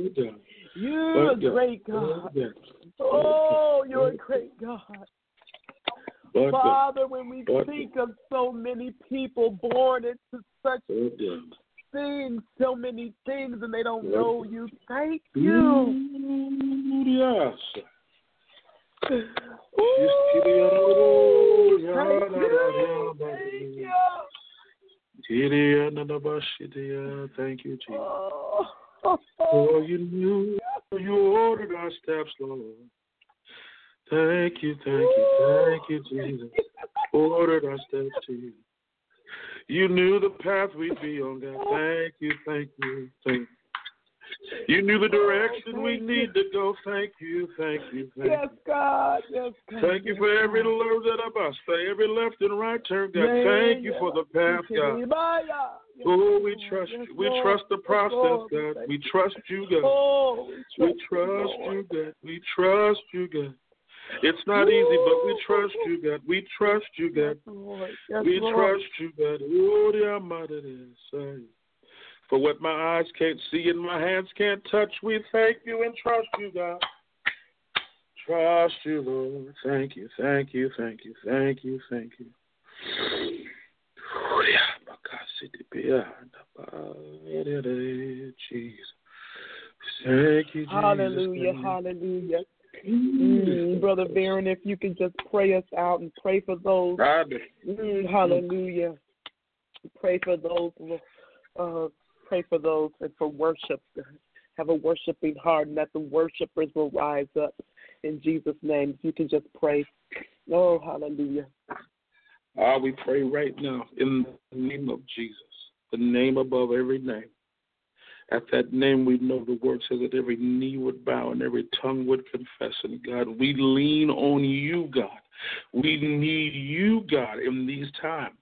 You're a great God. Oh, you're a great God. Father, when we think of so many people born into such things, so many things, and they don't know you, thank you. Yes. Thank you. Jesus. Oh, Oh, you knew you ordered our steps, Lord. Thank you, thank you, thank you, Jesus. Ordered our steps to you. You knew the path we'd be on, God. Thank you, thank you, thank you. You knew the direction we need to go. Thank you, thank you, thank yes, you. God. Yes, God. Thank you for every love that I say, every left and right turn, God. Thank you for the path, God. Oh, we trust you. We trust the process. God. We trust you, God. Oh, we trust, you, God. We trust you, God. It's not easy, but we trust you, God. We trust you, God. Yes, Lord. Yes, We trust you, God. Oh, Almighty is. For what my eyes can't see and my hands can't touch, we thank you and trust you, God. Trust you, Lord. Thank you, thank you, thank you, thank you, thank you. Yeah, my God, sit it be, Jesus. Thank you, Jesus. Hallelujah. Hallelujah. Mm, Brother Veron, if you can just pray us out and pray for those. Mm, hallelujah. Pray for those. Uh, pray for those and for worship. Have a worshiping heart, and that the worshipers will rise up in Jesus' name. You can just pray. Oh, hallelujah. Ah, we pray right now in the name of Jesus, the name above every name. At that name, we know the word says that every knee would bow and every tongue would confess. And God, we lean on you, God. We need you, God, in these times.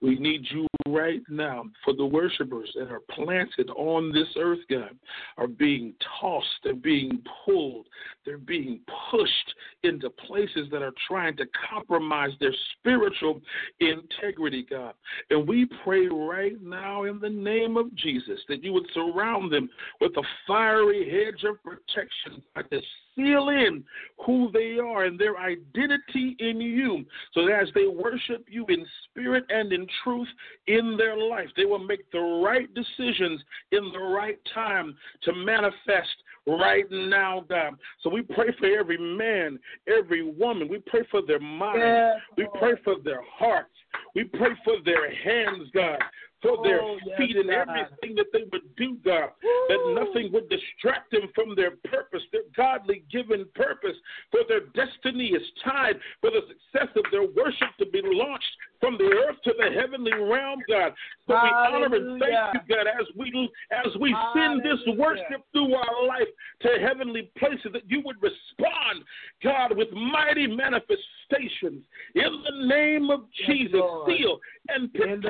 We need you right now for the worshipers that are planted on this earth, God, are being tossed, they're being pulled, they're being pushed into places that are trying to compromise their spiritual integrity, God. And we pray right now in the name of Jesus that you would surround them with a fiery hedge of protection God, to seal in who they are and their identity in you, so that as they worship you in spirit and in truth in their life, they will make the right decisions in the right time to manifest right now, God. So we pray for every man, every woman. We pray for their minds. Yes, we pray for their hearts. We pray for their hands, God. For their Oh, yes, feet and God. everything that they would do, God, that nothing would distract them from their purpose, their godly given purpose, for their destiny is tied for the success of their worship to be launched from the earth to the heavenly realm, God. So we honor and thank you, God, as we as we send this worship through our life to heavenly places, that you would respond, God, with mighty manifestations in the name of Jesus. Seal and protect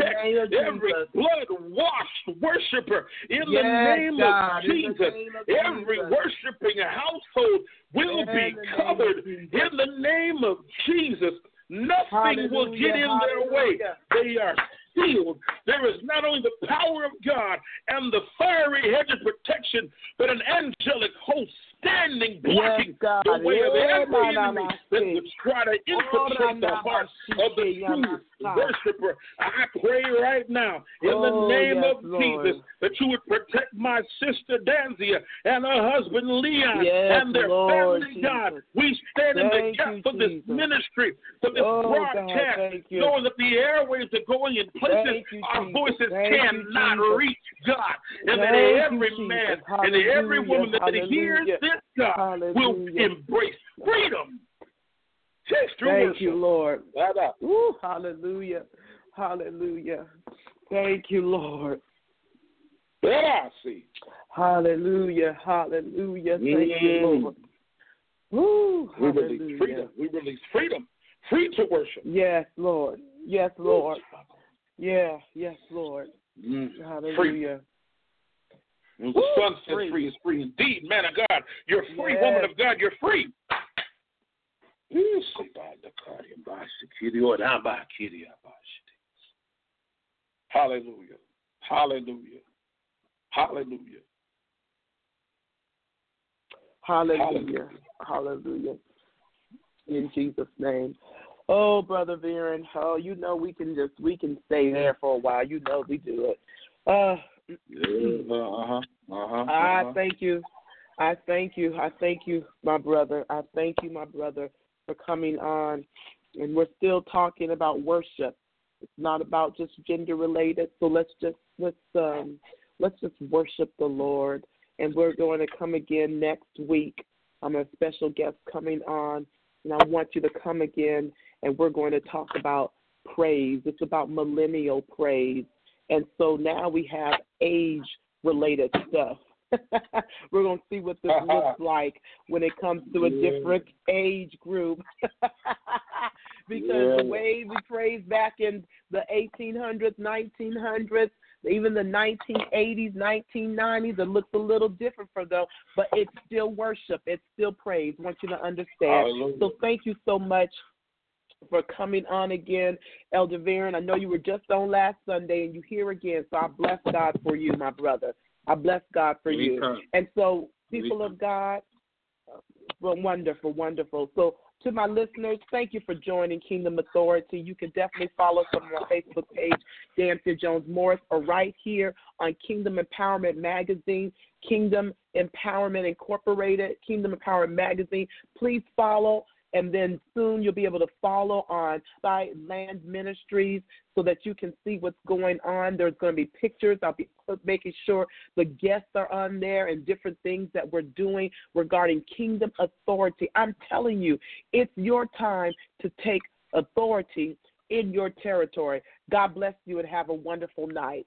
every blood washed worshiper in yes, the name God, of Jesus. Name of every Jesus. worshiping household will in be covered in the name of Jesus. Nothing Hallelujah. will get in their way. They are sealed. There is not only the power of God and the fiery hedge of protection, but an angelic host standing blocking yes, the way of every enemy that would try to infiltrate the heart of the worshiper. I pray right now in the oh, name yes, of Lord. Jesus that you would protect my sister Dansiea and her husband Leon yes, and their Lord, family, Jesus. God. We stand thank in the gap for this Jesus. ministry, for this oh, broadcast, knowing that the airwaves are going in places you, our voices thank cannot you, reach, God. And that every man and every woman that hears this God Hallelujah. will embrace freedom. Thank you, Lord. Hallelujah. Hallelujah. Thank you, Lord. I see. Hallelujah. Hallelujah. Thank mm. you, Lord. Ooh, we release freedom. We release freedom. Free to worship. Yes, Lord. Yes, Lord. Yeah, yes, Lord. Mm. Hallelujah. Free. The Son says free. free is free indeed. Man of God, you're free. Yes. Woman of God, you're free. Hallelujah. Hallelujah. Hallelujah. Hallelujah. Hallelujah. In Jesus' name. Oh, brother Veron. Oh, you know we can just we can stay there for a while. You know we do it. Uh yeah, uh-huh. Uh-huh. I uh-huh. thank you. I thank you. I thank you, my brother. I thank you, my brother, for coming on. And we're still talking about worship. It's not about just gender related. So let's just let's um let's just worship the Lord. And we're going to come again next week. I'm a special guest coming on, and I want you to come again. And we're going to talk about praise. It's about millennial praise. And so now we have age related stuff. We're going to see what this looks like when it comes to a different age group. because yeah. the way we praise back in the 1800s, 1900s, even the 1980s, 1990s, it looks a little different for them, but it's still worship. It's still praise. I want you to understand. Hallelujah. So thank you so much for coming on again, Elder Veron. I know you were just on last Sunday and you here again, so I bless God for you, my brother. I bless God for you. And so, people of God, uh, well, wonderful, wonderful. So, to my listeners, thank you for joining Kingdom Authority. You can definitely follow us on our Facebook page, Dansiea Jones Morris, or right here on Kingdom Empowerment Magazine, Kingdom Empowerment Incorporated, Kingdom Empowerment Magazine. Please follow and then soon you'll be able to follow on site land ministries so that you can see what's going on. There's going to be pictures. I'll be making sure the guests are on there and different things that we're doing regarding kingdom authority. I'm telling you, it's your time to take authority in your territory. God bless you and have a wonderful night.